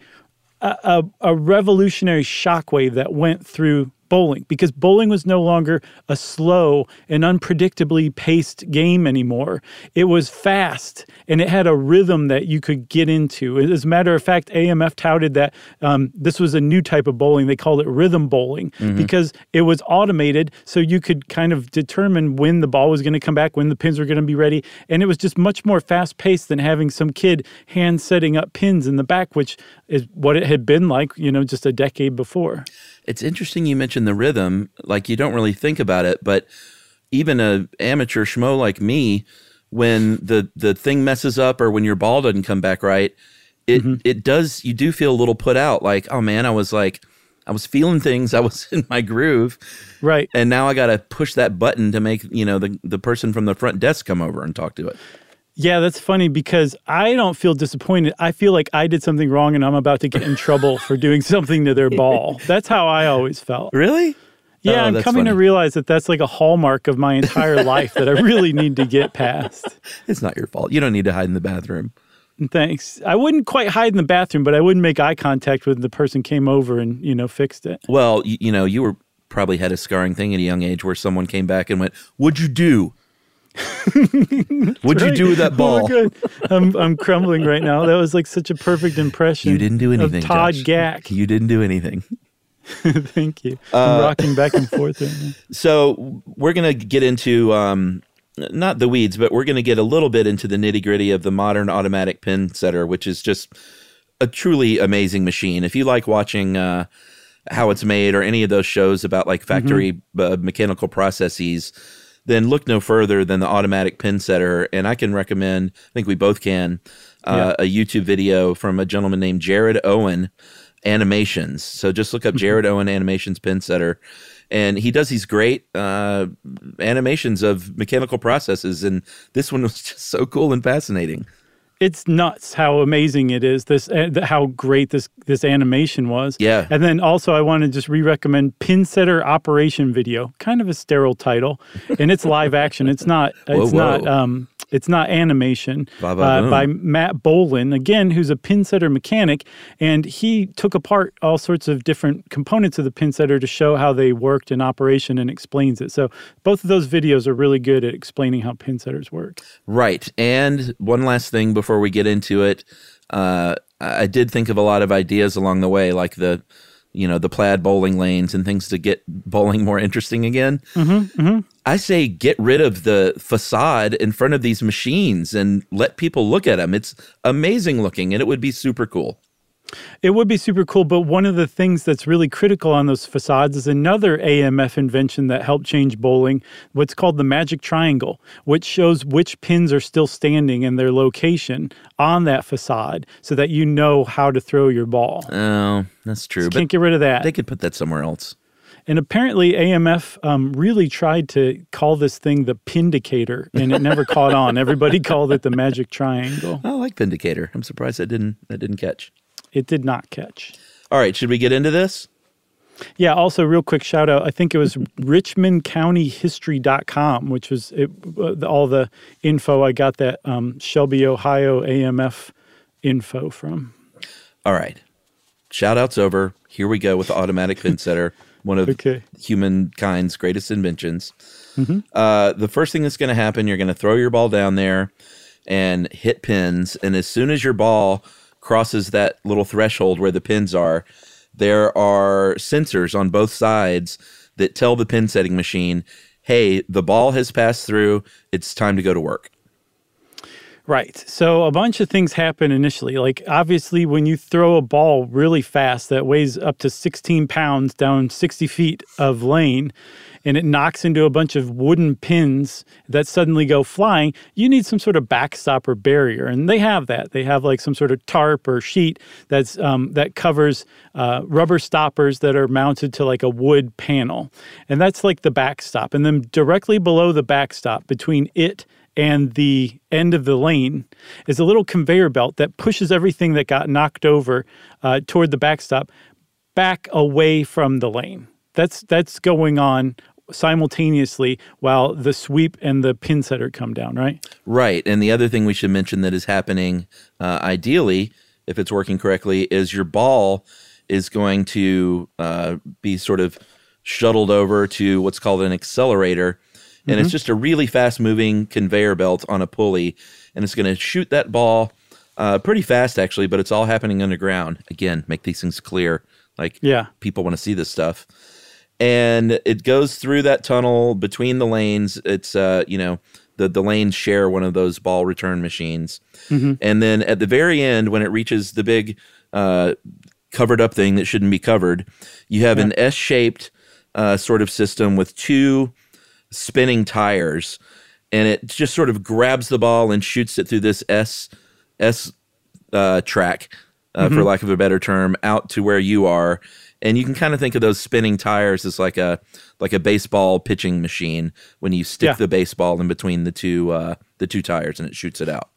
a, a revolutionary shockwave that went through bowling because bowling was no longer a slow and unpredictably paced game anymore. It was fast and it had a rhythm that you could get into. As a matter of fact, AMF touted that um, this was a new type of bowling. They called it rhythm bowling Mhm. because it was automated, so you could kind of determine when the ball was going to come back, when the pins were going to be ready, and it was just much more fast paced than having some kid hand setting up pins in the back, which is what it had been like, you know, just a decade before. It's interesting you mentioned the rhythm. Like you don't really think about it, but even a amateur schmo like me, when the the thing messes up or when your ball doesn't come back right, it Mm-hmm. it does you do feel a little put out. Like, oh man, I was like, I was feeling things. I was in my groove, right? And now I got to push that button to make you know the the person from the front desk come over and talk to it. Yeah, that's funny because I don't feel disappointed. I feel like I did something wrong and I'm about to get in trouble for doing something to their ball. That's how I always felt. Really? Yeah, Oh, I'm coming to realize that that's like a hallmark of my entire life that I really need to get past. It's not your fault. You don't need to hide in the bathroom. Thanks. I wouldn't quite hide in the bathroom, but I wouldn't make eye contact when the person came over and, you know, fixed it. Well, you, you know, you were probably had a scarring thing at a young age where someone came back and went, "What'd you do? What'd you do with that Oh ball?" God. I'm, I'm crumbling right now. That was like such a perfect impression. You didn't do anything, Todd Josh. Gack. You didn't do anything. Thank you. I'm Uh, rocking back and forth right now. So we're going to get into um, not the weeds, but we're going to get a little bit into the nitty gritty of the modern automatic pin setter, which is just a truly amazing machine. If you like watching uh, how it's made or any of those shows about like factory uh, mechanical processes, then look no further than the automatic pin setter. And I can recommend, I think we both can, uh, a YouTube video from a gentleman named Jared Owen Animations. So just look up Jared Owen Animations pin setter. And he does these great uh, animations of mechanical processes. And this one was just so cool and fascinating. It's nuts how amazing it is. This uh, how great this this animation was. Yeah. And then also I want to just re-recommend Pin Setter Operation Video. Kind of a sterile title, and it's live action. It's not. Whoa, it's not. Um, it's not animation Ba, ba, uh, by Matt Bolin again, who's a pin setter mechanic, and he took apart all sorts of different components of the pin setter to show how they worked in operation and explains it. So both of those videos are really good at explaining how pin setters work. Right. And one last thing before we get into it, uh, I did think of a lot of ideas along the way, like the, you know, the plaid bowling lanes and things to get bowling more interesting again. Mm-hmm, mm-hmm. I say get rid of the facade in front of these machines and let people look at them. It's amazing looking and it would be super cool. It would be super cool, but one of the things that's really critical on those facades is another AMF invention that helped change bowling, what's called the magic triangle, which shows which pins are still standing and their location on that facade so that you know how to throw your ball. Oh, that's true. Can't get rid of that. They could put that somewhere else. And apparently, AMF um, really tried to call this thing the Pindicator, and it never caught on. Everybody called it the Magic Triangle. I like Pindicator. I'm surprised that didn't that didn't catch. It did not catch. All right, should we get into this? Yeah, also, real quick shout out. I think it was richmondcountyhistory.com, which was it, uh, all the info I got that um, Shelby, Ohio AMF info from. All right. Shout outs over. Here we go with the automatic pin setter, one of Okay. humankind's greatest inventions. Mhm. Uh, the first thing that's going to happen, you're going to throw your ball down there and hit pins. And as soon as your ball crosses that little threshold where the pins are, there are sensors on both sides that tell the pin setting machine, hey, the ball has passed through. It's time to go to work. Right. So a bunch of things happen initially. Like, obviously, when you throw a ball really fast that weighs up to 16 pounds down 60 feet of lane and it knocks into a bunch of wooden pins that suddenly go flying, you need some sort of backstop or barrier. And they have that. They have like some sort of tarp or sheet that's um, that covers uh, rubber stoppers that are mounted to like a wood panel. And that's like the backstop. And then directly below the backstop, between it and the end of the lane is a little conveyor belt that pushes everything that got knocked over uh, toward the backstop back away from the lane. That's that's going on simultaneously while the sweep and the pin setter come down, right? Right. And the other thing we should mention that is happening, uh, ideally, if it's working correctly, is your ball is going to uh, be sort of shuttled over to what's called an accelerator. And it's Mhm. just a really fast moving conveyor belt on a pulley. And it's going to shoot that ball uh, pretty fast, actually, but it's all happening underground. Again, make these things clear. Like, Yeah. people want to see this stuff. And it goes through that tunnel between the lanes. It's, uh, you know, the, the lanes share one of those ball return machines. Mhm. And then at the very end, when it reaches the big uh, covered up thing that shouldn't be covered, you have an S shaped uh, sort of system with two spinning tires. and it just sort of grabs the ball and shoots it through this S S uh, track, uh, for Mhm. lack of a better term, out to where you are. And you can kind of think of those spinning tires as like a like a baseball pitching machine when you stick Yeah. the baseball in between the two uh, the two tires and it shoots it out.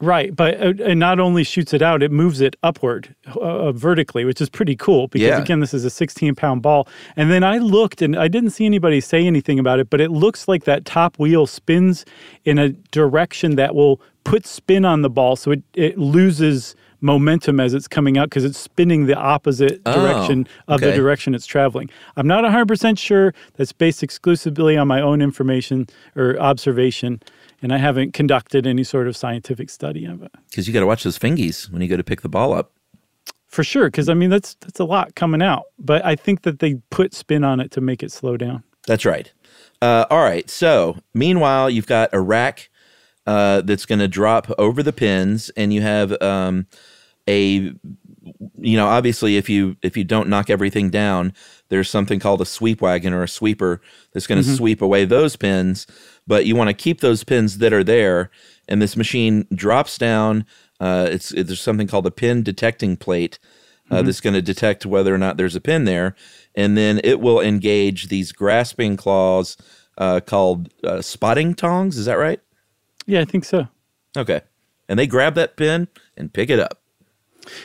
Right, but uh, it not only shoots it out, it moves it upward uh, vertically, which is pretty cool because Yeah. again, this is a 16 pound ball. And then I looked and I didn't see anybody say anything about it, but it looks like that top wheel spins in a direction that will put spin on the ball, so it, it loses momentum as it's coming out because it's spinning the opposite Oh, direction of the direction it's traveling. I'm not 100% sure. That's based exclusively on my own information or observation, and I haven't conducted any sort of scientific study of it. Because you got to watch those fingies when you go to pick the ball up. For sure, because I mean that's that's a lot coming out, but I think that they put spin on it to make it slow down. That's right. Uh, all right. So, meanwhile, you've got rack uh, that's going to drop over the pins, and you have um, a, you know, obviously, if you if you don't knock everything down, there's something called a sweep wagon or a sweeper that's going to Mhm. sweep away those pins. But you want to keep those pins that are there, and this machine drops down. Uh, it's there's something called a pin detecting plate uh, Mhm. that's going to detect whether or not there's a pin there, and then it will engage these grasping claws uh, called uh, spotting tongs. Is that right? Yeah, I think so. Okay, and they grab that pin and pick it up.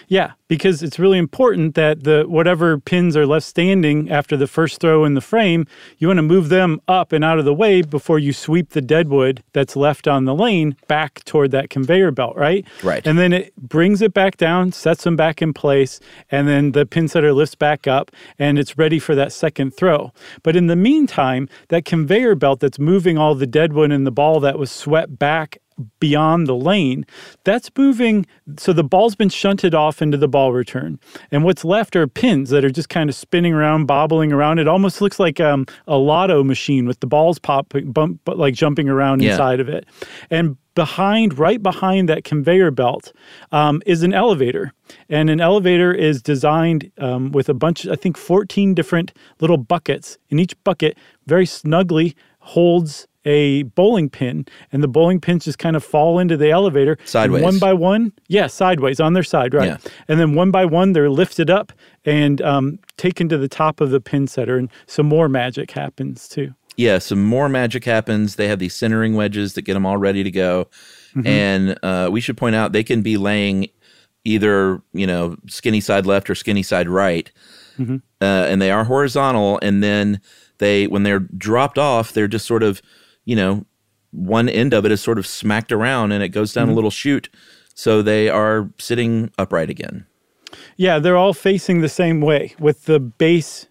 Yeah, because it's really important that the whatever pins are left standing after the first throw in the frame, you want to move them up and out of the way before you sweep the deadwood that's left on the lane back toward that conveyor belt, right? Right. And then it brings it back down, sets them back in place, and then the pin setter lifts back up and it's ready for that second throw. But in the meantime, that conveyor belt that's moving all the deadwood and the ball that was swept back beyond the lane, that's moving. So the ball's been shunted off into the ball return. And what's left are pins that are just kind of spinning around, bobbling around. It almost looks like um, a lotto machine with the balls popping, bump, but like jumping around Yeah. inside of it. And behind, right behind that conveyor belt, um, is an elevator. And an elevator is designed um, with a bunch, I think 14 different little buckets. And each bucket very snugly holds a bowling pin, and the bowling pins just kind of fall into the elevator. Sideways. one by one, yeah, sideways on their side, right. Yeah. And then one by one, they're lifted up and um, taken to the top of the pin setter, and some more magic happens too. Yeah, some more magic happens. They have these centering wedges that get them all ready to go, Mhm. and uh, we should point out they can be laying either you know skinny side left or skinny side right, Mhm. uh, and they are horizontal. And then they, when they're dropped off, they're just sort of, you know, one end of it is sort of smacked around, and it goes down a Mhm. little chute, so they are sitting upright again Yeah, they're all facing the same way with the base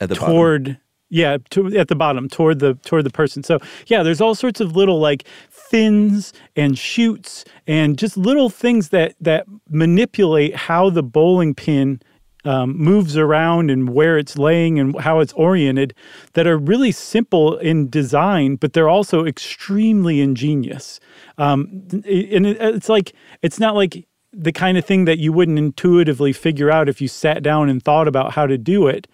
at the bottom. toward yeah to, at the bottom toward the toward the person so yeah there's all sorts of little like fins and shoots and just little things that that manipulate how the bowling pin um, moves around and where it's laying and how it's oriented that are really simple in design, but they're also extremely ingenious. Um, and it- it's like, it's not like the kind of thing that you wouldn't intuitively figure out if you sat down and thought about how to do it.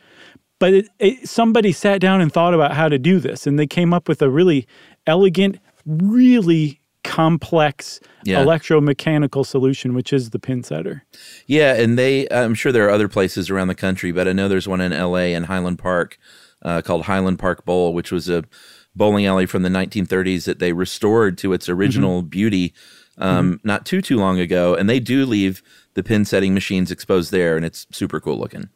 But it, it, somebody sat down and thought about how to do this, and they came up with a really elegant, really complex Yeah. electromechanical solution, which is the pin setter. Yeah, and they, I'm sure there are other places around the country, but I know there's one in LA in Highland Park uh, called Highland Park Bowl, which was a bowling alley from the 1930s that they restored to its original beauty um, not too, too long ago. And they do leave the pin setting machines exposed there, and it's super cool looking.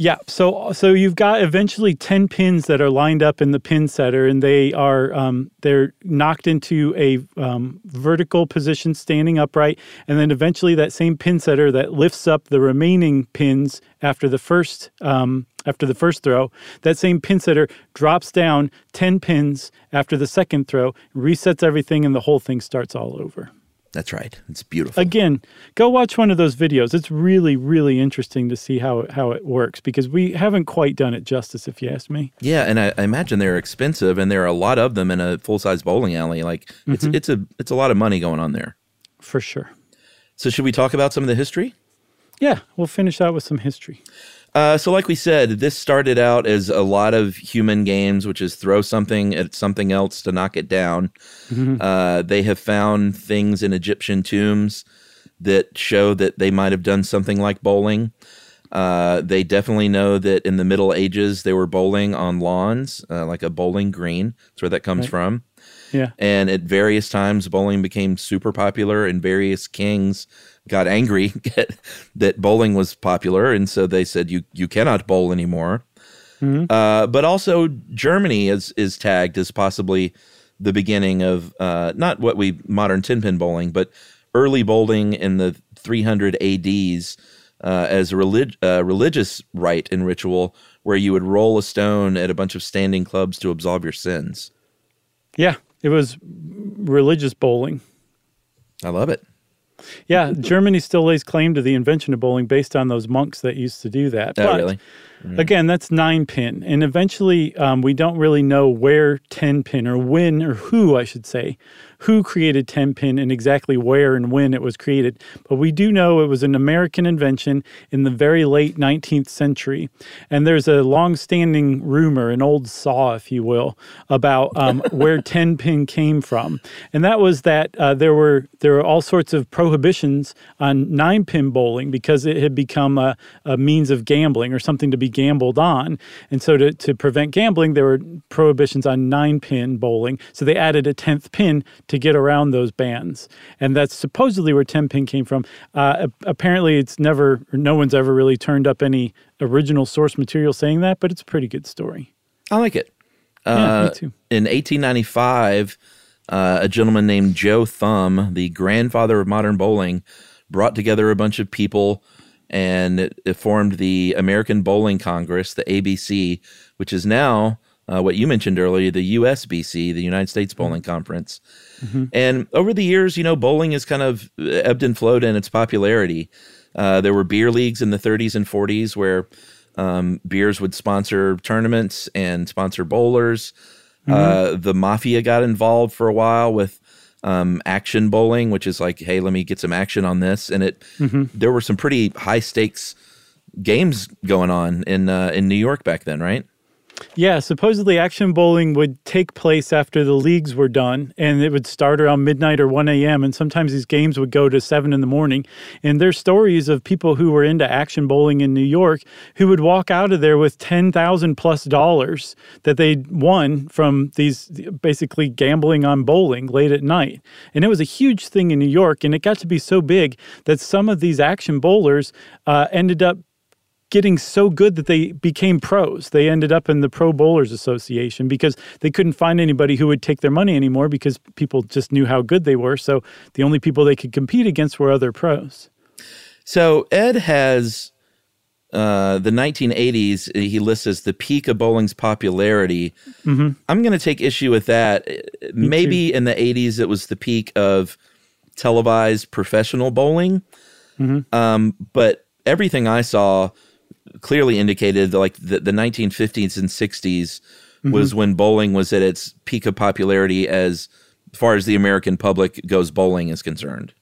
Yeah, so so you've got eventually ten pins that are lined up in the pin setter, and they are um, they're knocked into a um, vertical position, standing upright, and then eventually that same pin setter that lifts up the remaining pins after the first um, after the first throw, that same pin setter drops down ten pins after the second throw, resets everything, and the whole thing starts all over. That's right. It's beautiful. Again, go watch one of those videos. It's really, really interesting to see how it, how it works because we haven't quite done it justice, if you ask me. Yeah, and I, I imagine they're expensive, and there are a lot of them in a full size bowling alley. Like it's Mhm. it's a it's a lot of money going on there. For sure. So should we talk about some of the history? Yeah, we'll finish out with some history. Uh, so, like we said, this started out as a lot of human games, which is throw something at something else to knock it down. Mhm. Uh, they have found things in Egyptian tombs that show that they might have done something like bowling. Uh, they definitely know that in the Middle Ages they were bowling on lawns, uh, like a bowling green. That's where that comes Right. from. Yeah. And at various times, bowling became super popular, and various kings got angry that bowling was popular, and so they said, "You you cannot bowl anymore." Mhm. Uh, but also, Germany is is tagged as possibly the beginning of uh, not what we modern ten pin bowling, but early bowling in the 300 ADs uh, as a relig- uh, religious rite and ritual, where you would roll a stone at a bunch of standing clubs to absolve your sins. Yeah, it was religious bowling. I love it. Yeah, Germany still lays claim to the invention of bowling based on those monks that used to do that. Oh, But really? Mm. Again, that's nine pin. And eventually, um, we don't really know where 10 pin or when or who, I should say, who created 10 pin and exactly where and when it was created. But we do know it was an American invention in the very late 19th century. And there's a long standing rumor, an old saw, if you will, about um, where 10 pin came from. And that was that uh, there were there were all sorts of prohibitions on nine pin bowling because it had become a, a means of gambling or something to be gambled on. And so to, to prevent gambling, there were prohibitions on nine pin bowling. So they added a 10th pin to get around those bans. And that's supposedly where 10 pin came from. Uh, apparently, it's never, no one's ever really turned up any original source material saying that, but it's a pretty good story. I like it. Yeah, me Uh, too. In 1895, uh, a gentleman named Joe Thum, the grandfather of modern bowling, brought together a bunch of people and it, it formed the American Bowling Congress, the ABC, which is now uh, what you mentioned earlier, the USBC, the United States Bowling Conference. And over the years, you know, bowling has kind of ebbed and flowed in its popularity. Uh, there were beer leagues in the 30s and 40s where um, beers would sponsor tournaments and sponsor bowlers. Uh, the mafia got involved for a while with um, action bowling, which is like, hey, let me get some action on this. And it Mhm. there were some pretty high stakes games going on in uh, in New York back then, right? Yeah, supposedly action bowling would take place after the leagues were done, and it would start around midnight or 1 a.m. And sometimes these games would go to 7 in the morning. And there's stories of people who were into action bowling in New York who would walk out of there with 10,000 plus dollars that they'd won from these basically gambling on bowling late at night. And it was a huge thing in New York, and it got to be so big that some of these action bowlers uh, ended up getting so good that they became pros. They ended up in the Pro Bowlers Association because they couldn't find anybody who would take their money anymore because people just knew how good they were. So the only people they could compete against were other pros. So Ed has uh, the 1980s. He lists as the peak of bowling's popularity. Mhm. I'm going to take issue with that. Maybe in the 80s it was the peak of televised professional bowling, Mhm. um, but everything I saw clearly indicated like the, the 1950s and 60s was Mhm. when bowling was at its peak of popularity as far as the American public goes bowling is concerned.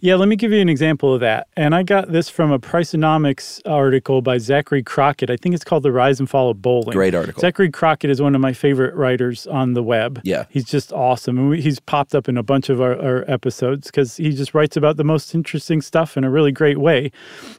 Yeah, let me give you an example of that. And I got this from a Priceonomics article by Zachary Crockett. I think it's called The Rise and Fall of Bowling. Great article. Zachary Crockett is one of my favorite writers on the web. Yeah. He's just awesome. And we, he's popped up in a bunch of our, our episodes because he just writes about the most interesting stuff in a really great way.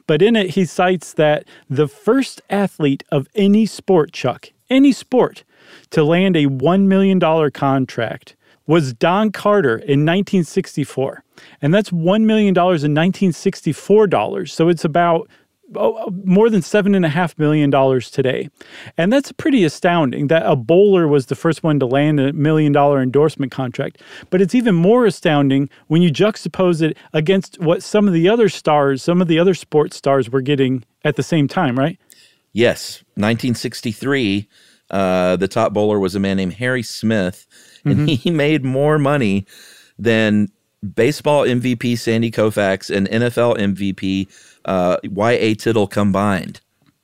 But in it, he cites that the first athlete of any sport, Chuck, any sport, to land a $1 million contract was Don Carter in 1964. And that's $1 million in 1964 dollars. So it's about oh, oh more than $7.5 million today. And that's pretty astounding that a bowler was the first one to land a million dollar endorsement contract. But it's even more astounding when you juxtapose it against what some of the other stars, some of the other sports stars were getting at the same time, right? Yes, 1963. Uh, the top bowler was a man named Harry Smith, and Mhm. he made more money than baseball MVP Sandy Koufax and NFL MVP uh, Y.A. Tittle combined.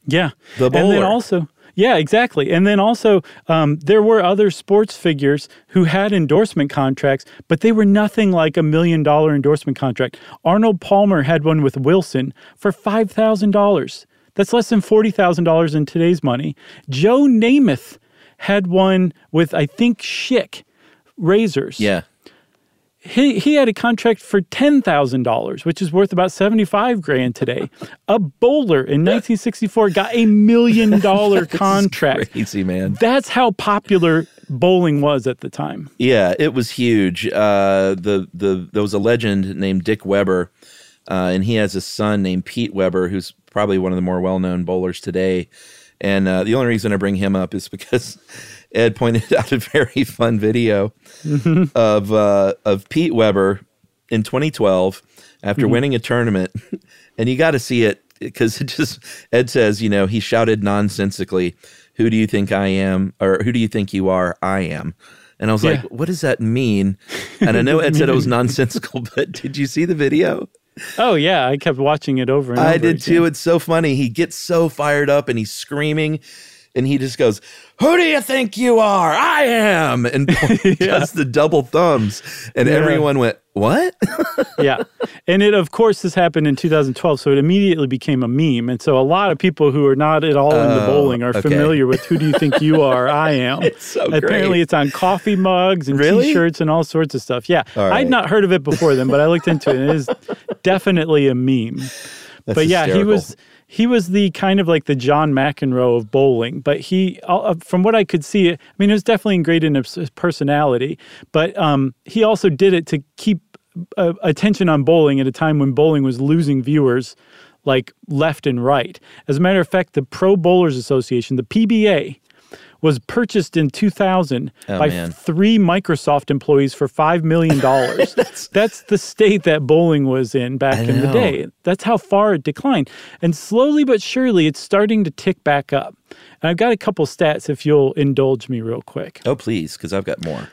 Yeah. The bowler. And then also, yeah, exactly. And then also, um, there were other sports figures who had endorsement contracts, but they were nothing like a million dollar endorsement contract. Arnold Palmer had one with Wilson for $5,000. That's less than $40,000 in today's money. Joe Namath had one with, I think, Schick razors. Yeah. He, he had a contract for $10,000, which is worth about 75 grand today. A bowler in 1964 got a million dollar contract. Crazy, man. That's how popular bowling was at the time. Yeah, it was huge. Uh, the the there was a legend named Dick Weber, uh, and he has a son named Pete Weber, who's probably one of the more well known bowlers today. And uh, the only reason I bring him up is because Ed pointed out a very fun video of uh, of Pete Weber in 2012 after Mhm. winning a tournament, and you got to see it because it just Ed says, you know, he shouted nonsensically, "Who do you think I am?" or "Who do you think you are?" I am. And I was like, what does that mean? And I know Ed said it was nonsensical, but did you see the video? Oh, yeah. I kept watching it over and over. I did again. too. It's so funny. He gets so fired up and he's screaming and he just goes, Who do you think you are? I am. And does the double thumbs. And Yeah. everyone went, What? yeah. And it, of course, this happened in 2012. So it immediately became a meme. And so a lot of people who are not at all into Oh, bowling are okay. familiar with Who Do You Think You Are? I Am. It's so Apparently, great. it's on coffee mugs and Really? t shirts and all sorts of stuff. Yeah. Right. I'd not heard of it before then, but I looked into it. And it is definitely a meme. That's but yeah, he was. He was the kind of like the John McEnroe of bowling, but he, uh, from what I could see, I mean, it was definitely ingrained in his personality. But um, he also did it to keep uh, attention on bowling at a time when bowling was losing viewers like left and right. As a matter of fact, the Pro Bowlers Association, the PBA, was purchased in 2000 Oh, by man. three Microsoft employees for $5 million. that's, the state that bowling was in back I in the day. That's how far it declined. And slowly but surely, it's starting to tick back up. And I've got a couple stats if you'll indulge me real quick. Oh, please, because I've got more.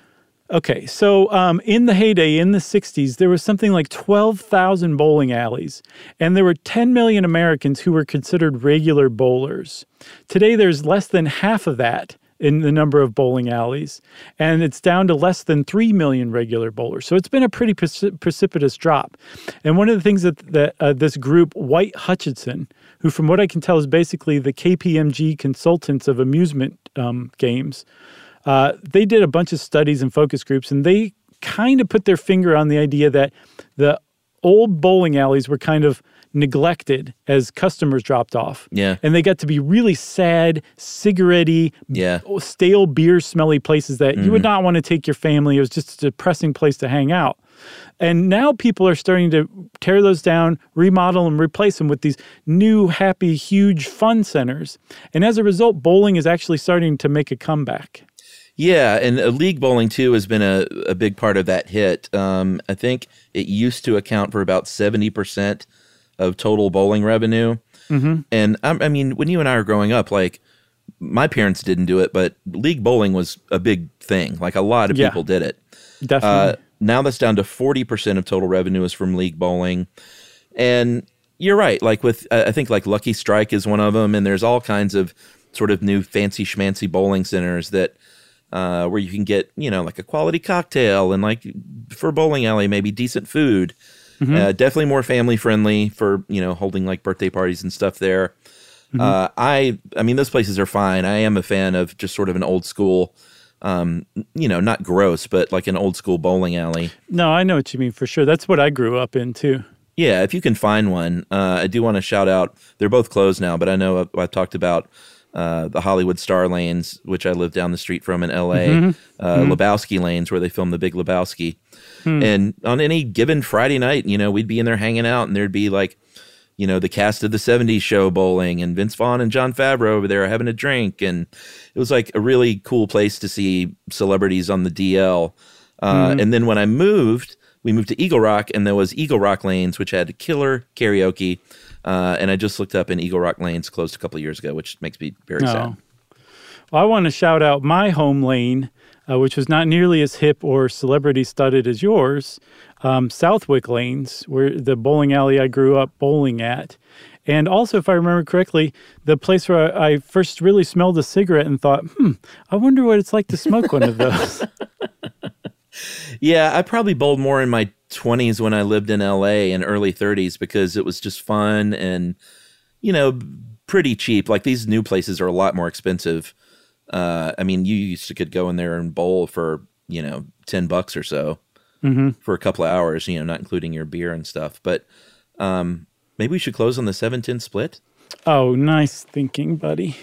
Okay, so um, in the heyday, in the 60s, there was something like 12,000 bowling alleys, and there were 10 million Americans who were considered regular bowlers. Today, there's less than half of that in the number of bowling alleys, and it's down to less than 3 million regular bowlers. So it's been a pretty preci- precipitous drop. And one of the things that, that uh, this group, White Hutchinson, who from what I can tell is basically the KPMG consultants of amusement um, games, uh, they did a bunch of studies and focus groups, and they kind of put their finger on the idea that the old bowling alleys were kind of neglected as customers dropped off. Yeah. And they got to be really sad, cigarette Yeah. stale beer smelly places that you would not want to take your family. It was just a depressing place to hang out. And now people are starting to tear those down, remodel and replace them with these new, happy, huge fun centers. And as a result, bowling is actually starting to make a comeback. Yeah, and uh, league bowling too has been a, a big part of that hit. Um, I think it used to account for about seventy percent of total bowling revenue. Mhm. And I, I mean, when you and I were growing up, like my parents didn't do it, but league bowling was a big thing. Like a lot of Yeah. people did it. Definitely. Uh, now that's down to forty percent of total revenue is from league bowling, and you're right. Like with, I think like Lucky Strike is one of them, and there's all kinds of sort of new fancy schmancy bowling centers that uh, where you can get you know like a quality cocktail and like for bowling alley maybe decent food. Mhm. Uh, definitely more family friendly for you know holding like birthday parties and stuff there. Mhm. Uh, I I mean those places are fine. I am a fan of just sort of an old school, um, you know, not gross, but like an old school bowling alley. No, I know what you mean for sure. That's what I grew up in too. Yeah, if you can find one, uh, I do want to shout out. They're both closed now, but I know I've, I've talked about uh, the Hollywood Star Lanes, which I live down the street from in L.A. Mhm. Uh, Mhm. Lebowski Lanes, where they filmed The Big Lebowski. Hmm. And on any given Friday night, you know, we'd be in there hanging out, and there'd be like, you know, the cast of the '70s show bowling, and Vince Vaughn and Jon Favreau over there having a drink, and it was like a really cool place to see celebrities on the DL. Uh, Mhm. And then when I moved, we moved to Eagle Rock, and there was Eagle Rock Lanes, which had killer karaoke. Uh, and I just looked up, and Eagle Rock Lanes closed a couple of years ago, which makes me very No. sad. Well, I want to shout out my home lane, uh, which was not nearly as hip or celebrity studded as yours, um, Southwick Lanes, where the bowling alley I grew up bowling at. And also, if I remember correctly, the place where I, I first really smelled a cigarette and thought, hmm, I wonder what it's like to smoke one of those. Yeah, I probably bowled more in my 20s when I lived in LA and early 30s because it was just fun and, you know, pretty cheap. Like these new places are a lot more expensive. Uh, I mean, you used to could go in there and bowl for you know ten bucks or so Mhm. for a couple of hours. You know, not including your beer and stuff. But um, maybe we should close on the seven ten split. Oh, nice thinking, buddy.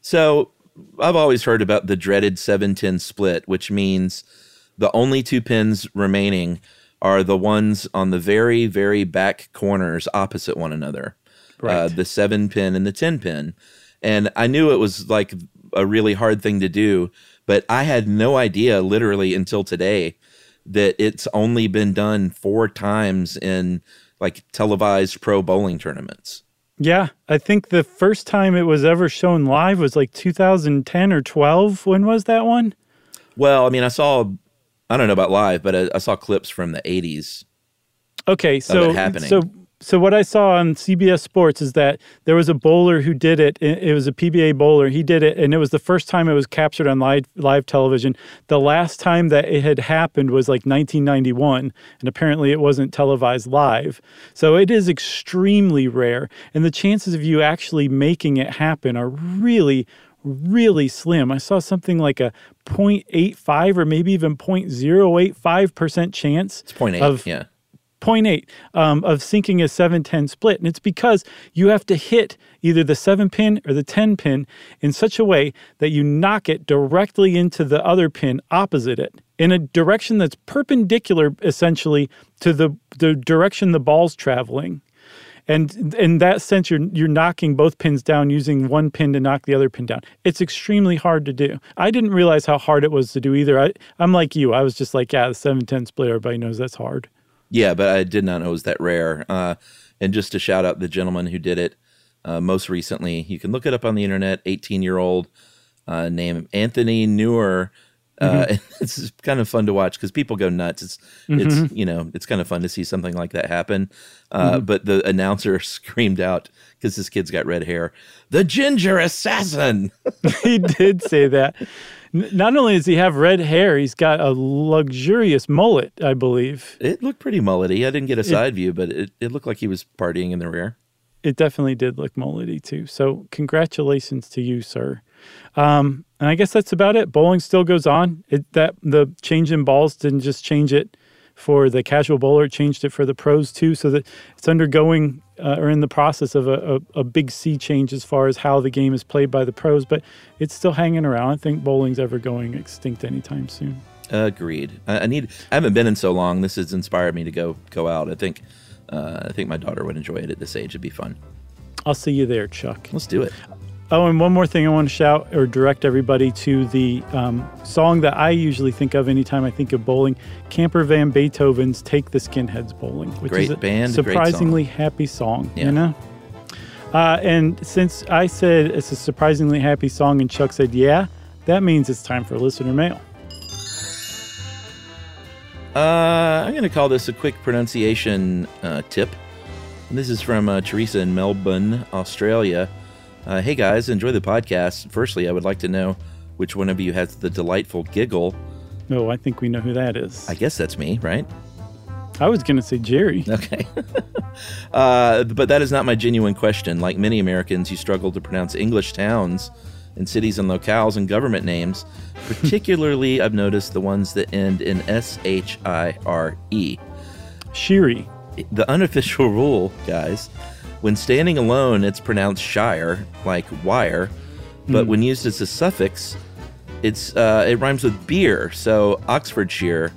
So I've always heard about the dreaded 710 split, which means the only two pins remaining are the ones on the very, very back corners opposite one another. Uh, the seven pin and the 10 pin. And I knew it was like a really hard thing to do, but I had no idea literally until today that it's only been done four times in like televised pro bowling tournaments. Yeah, I think the first time it was ever shown live was like 2010 or 12. When was that one? Well, I mean, I saw, I don't know about live, but I, I saw clips from the 80s. Okay, so happening. so so what I saw on CBS Sports is that there was a bowler who did it. It it was a PBA bowler. He did it, and it was the first time it was captured on live live television. The last time that it had happened was like 1991, and apparently it wasn't televised live. So it is extremely rare, and the chances of you actually making it happen are really really slim. I saw something like a 0.85 or maybe even 0.085% chance It's point eight. of yeah. 0.8 um, of sinking a 710 split. And it's because you have to hit either the 7 pin or the 10 pin in such a way that you knock it directly into the other pin opposite it in a direction that's perpendicular essentially to the, the direction the ball's traveling. And in that sense, you're you're knocking both pins down using one pin to knock the other pin down. It's extremely hard to do. I didn't realize how hard it was to do either. I, I'm like you. I was just like, yeah, the 710 split. Everybody knows that's hard. Yeah, but I did not know it was that rare. Uh, and just to shout out the gentleman who did it uh, most recently, you can look it up on the internet. 18 year old uh, named Anthony Neuer. Uh, Mhm. It's kind of fun to watch because people go nuts. It's Mhm. it's you know it's kind of fun to see something like that happen. Uh, Mhm. But the announcer screamed out because this kid's got red hair, "The ginger assassin!" he did say that. Not only does he have red hair, he's got a luxurious mullet, I believe. It looked pretty mullety. I didn't get a It- side view, but it, it looked like he was partying in the rear. It definitely did look mullety too. So congratulations to you, sir. Um, and I guess that's about it. Bowling still goes on. It that the change in balls didn't just change it for the casual bowler; it changed it for the pros too. So that it's undergoing uh, or in the process of a, a, a big sea change as far as how the game is played by the pros. But it's still hanging around. I don't think bowling's ever going extinct anytime soon. Agreed. I, I need. I haven't been in so long. This has inspired me to go go out. I think. Uh, I think my daughter would enjoy it at this age. It'd be fun. I'll see you there, Chuck. Let's do it. Oh, and one more thing I want to shout or direct everybody to the um, song that I usually think of anytime I think of bowling Camper Van Beethoven's Take the Skinheads Bowling, which Great is a band, great surprisingly happy song, Yeah. you know? Uh, and since I said it's a surprisingly happy song and Chuck said, yeah, that means it's time for listener mail. Uh, I'm going to call this a quick pronunciation uh, tip. This is from uh, Teresa in Melbourne, Australia. Uh, hey guys, enjoy the podcast. Firstly, I would like to know which one of you has the delightful giggle. Oh, I think we know who that is. I guess that's me, right? I was going to say Jerry. Okay. uh, but that is not my genuine question. Like many Americans, you struggle to pronounce English towns and cities and locales and government names. Particularly, I've noticed the ones that end in S H I R E. Shiri. The unofficial rule, guys, when standing alone, it's pronounced shire, like wire. But Hmm. when used as a suffix, it's uh, it rhymes with beer. So Oxfordshire,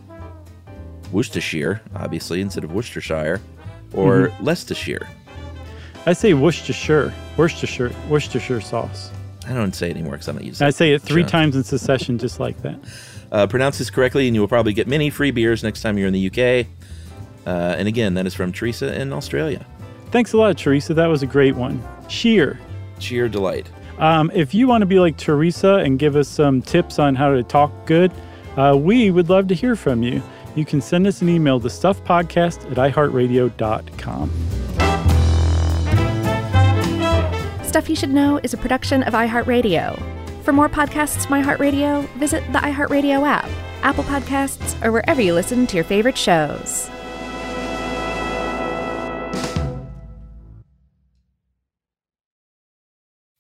Worcestershire, obviously, instead of Worcestershire, or Mhm. Leicestershire. I say Worcestershire, Worcestershire, Worcestershire sauce. I don't say it anymore because I'm not using it. I say it three times in succession, just like that. Uh, pronounce this correctly, and you will probably get many free beers next time you're in the UK. Uh, and again, that is from Teresa in Australia. Thanks a lot, Teresa. That was a great one. Sheer. Sheer delight. Um, if you want to be like Teresa and give us some tips on how to talk good, uh, we would love to hear from you. You can send us an email to stuffpodcast at iheartradio.com. Stuff You Should Know is a production of iHeartRadio. For more podcasts from iHeartRadio, visit the iHeartRadio app, Apple Podcasts, or wherever you listen to your favorite shows.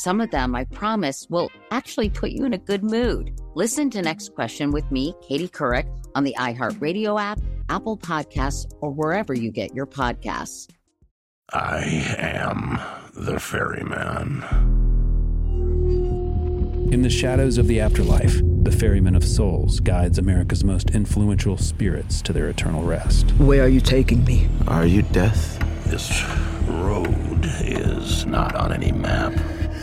Some of them, I promise, will actually put you in a good mood. Listen to Next Question with me, Katie Couric, on the iHeartRadio app, Apple Podcasts, or wherever you get your podcasts. I am the ferryman. In the shadows of the afterlife, the Ferryman of Souls guides America's most influential spirits to their eternal rest. Where are you taking me? Are you death? This road is not on any map.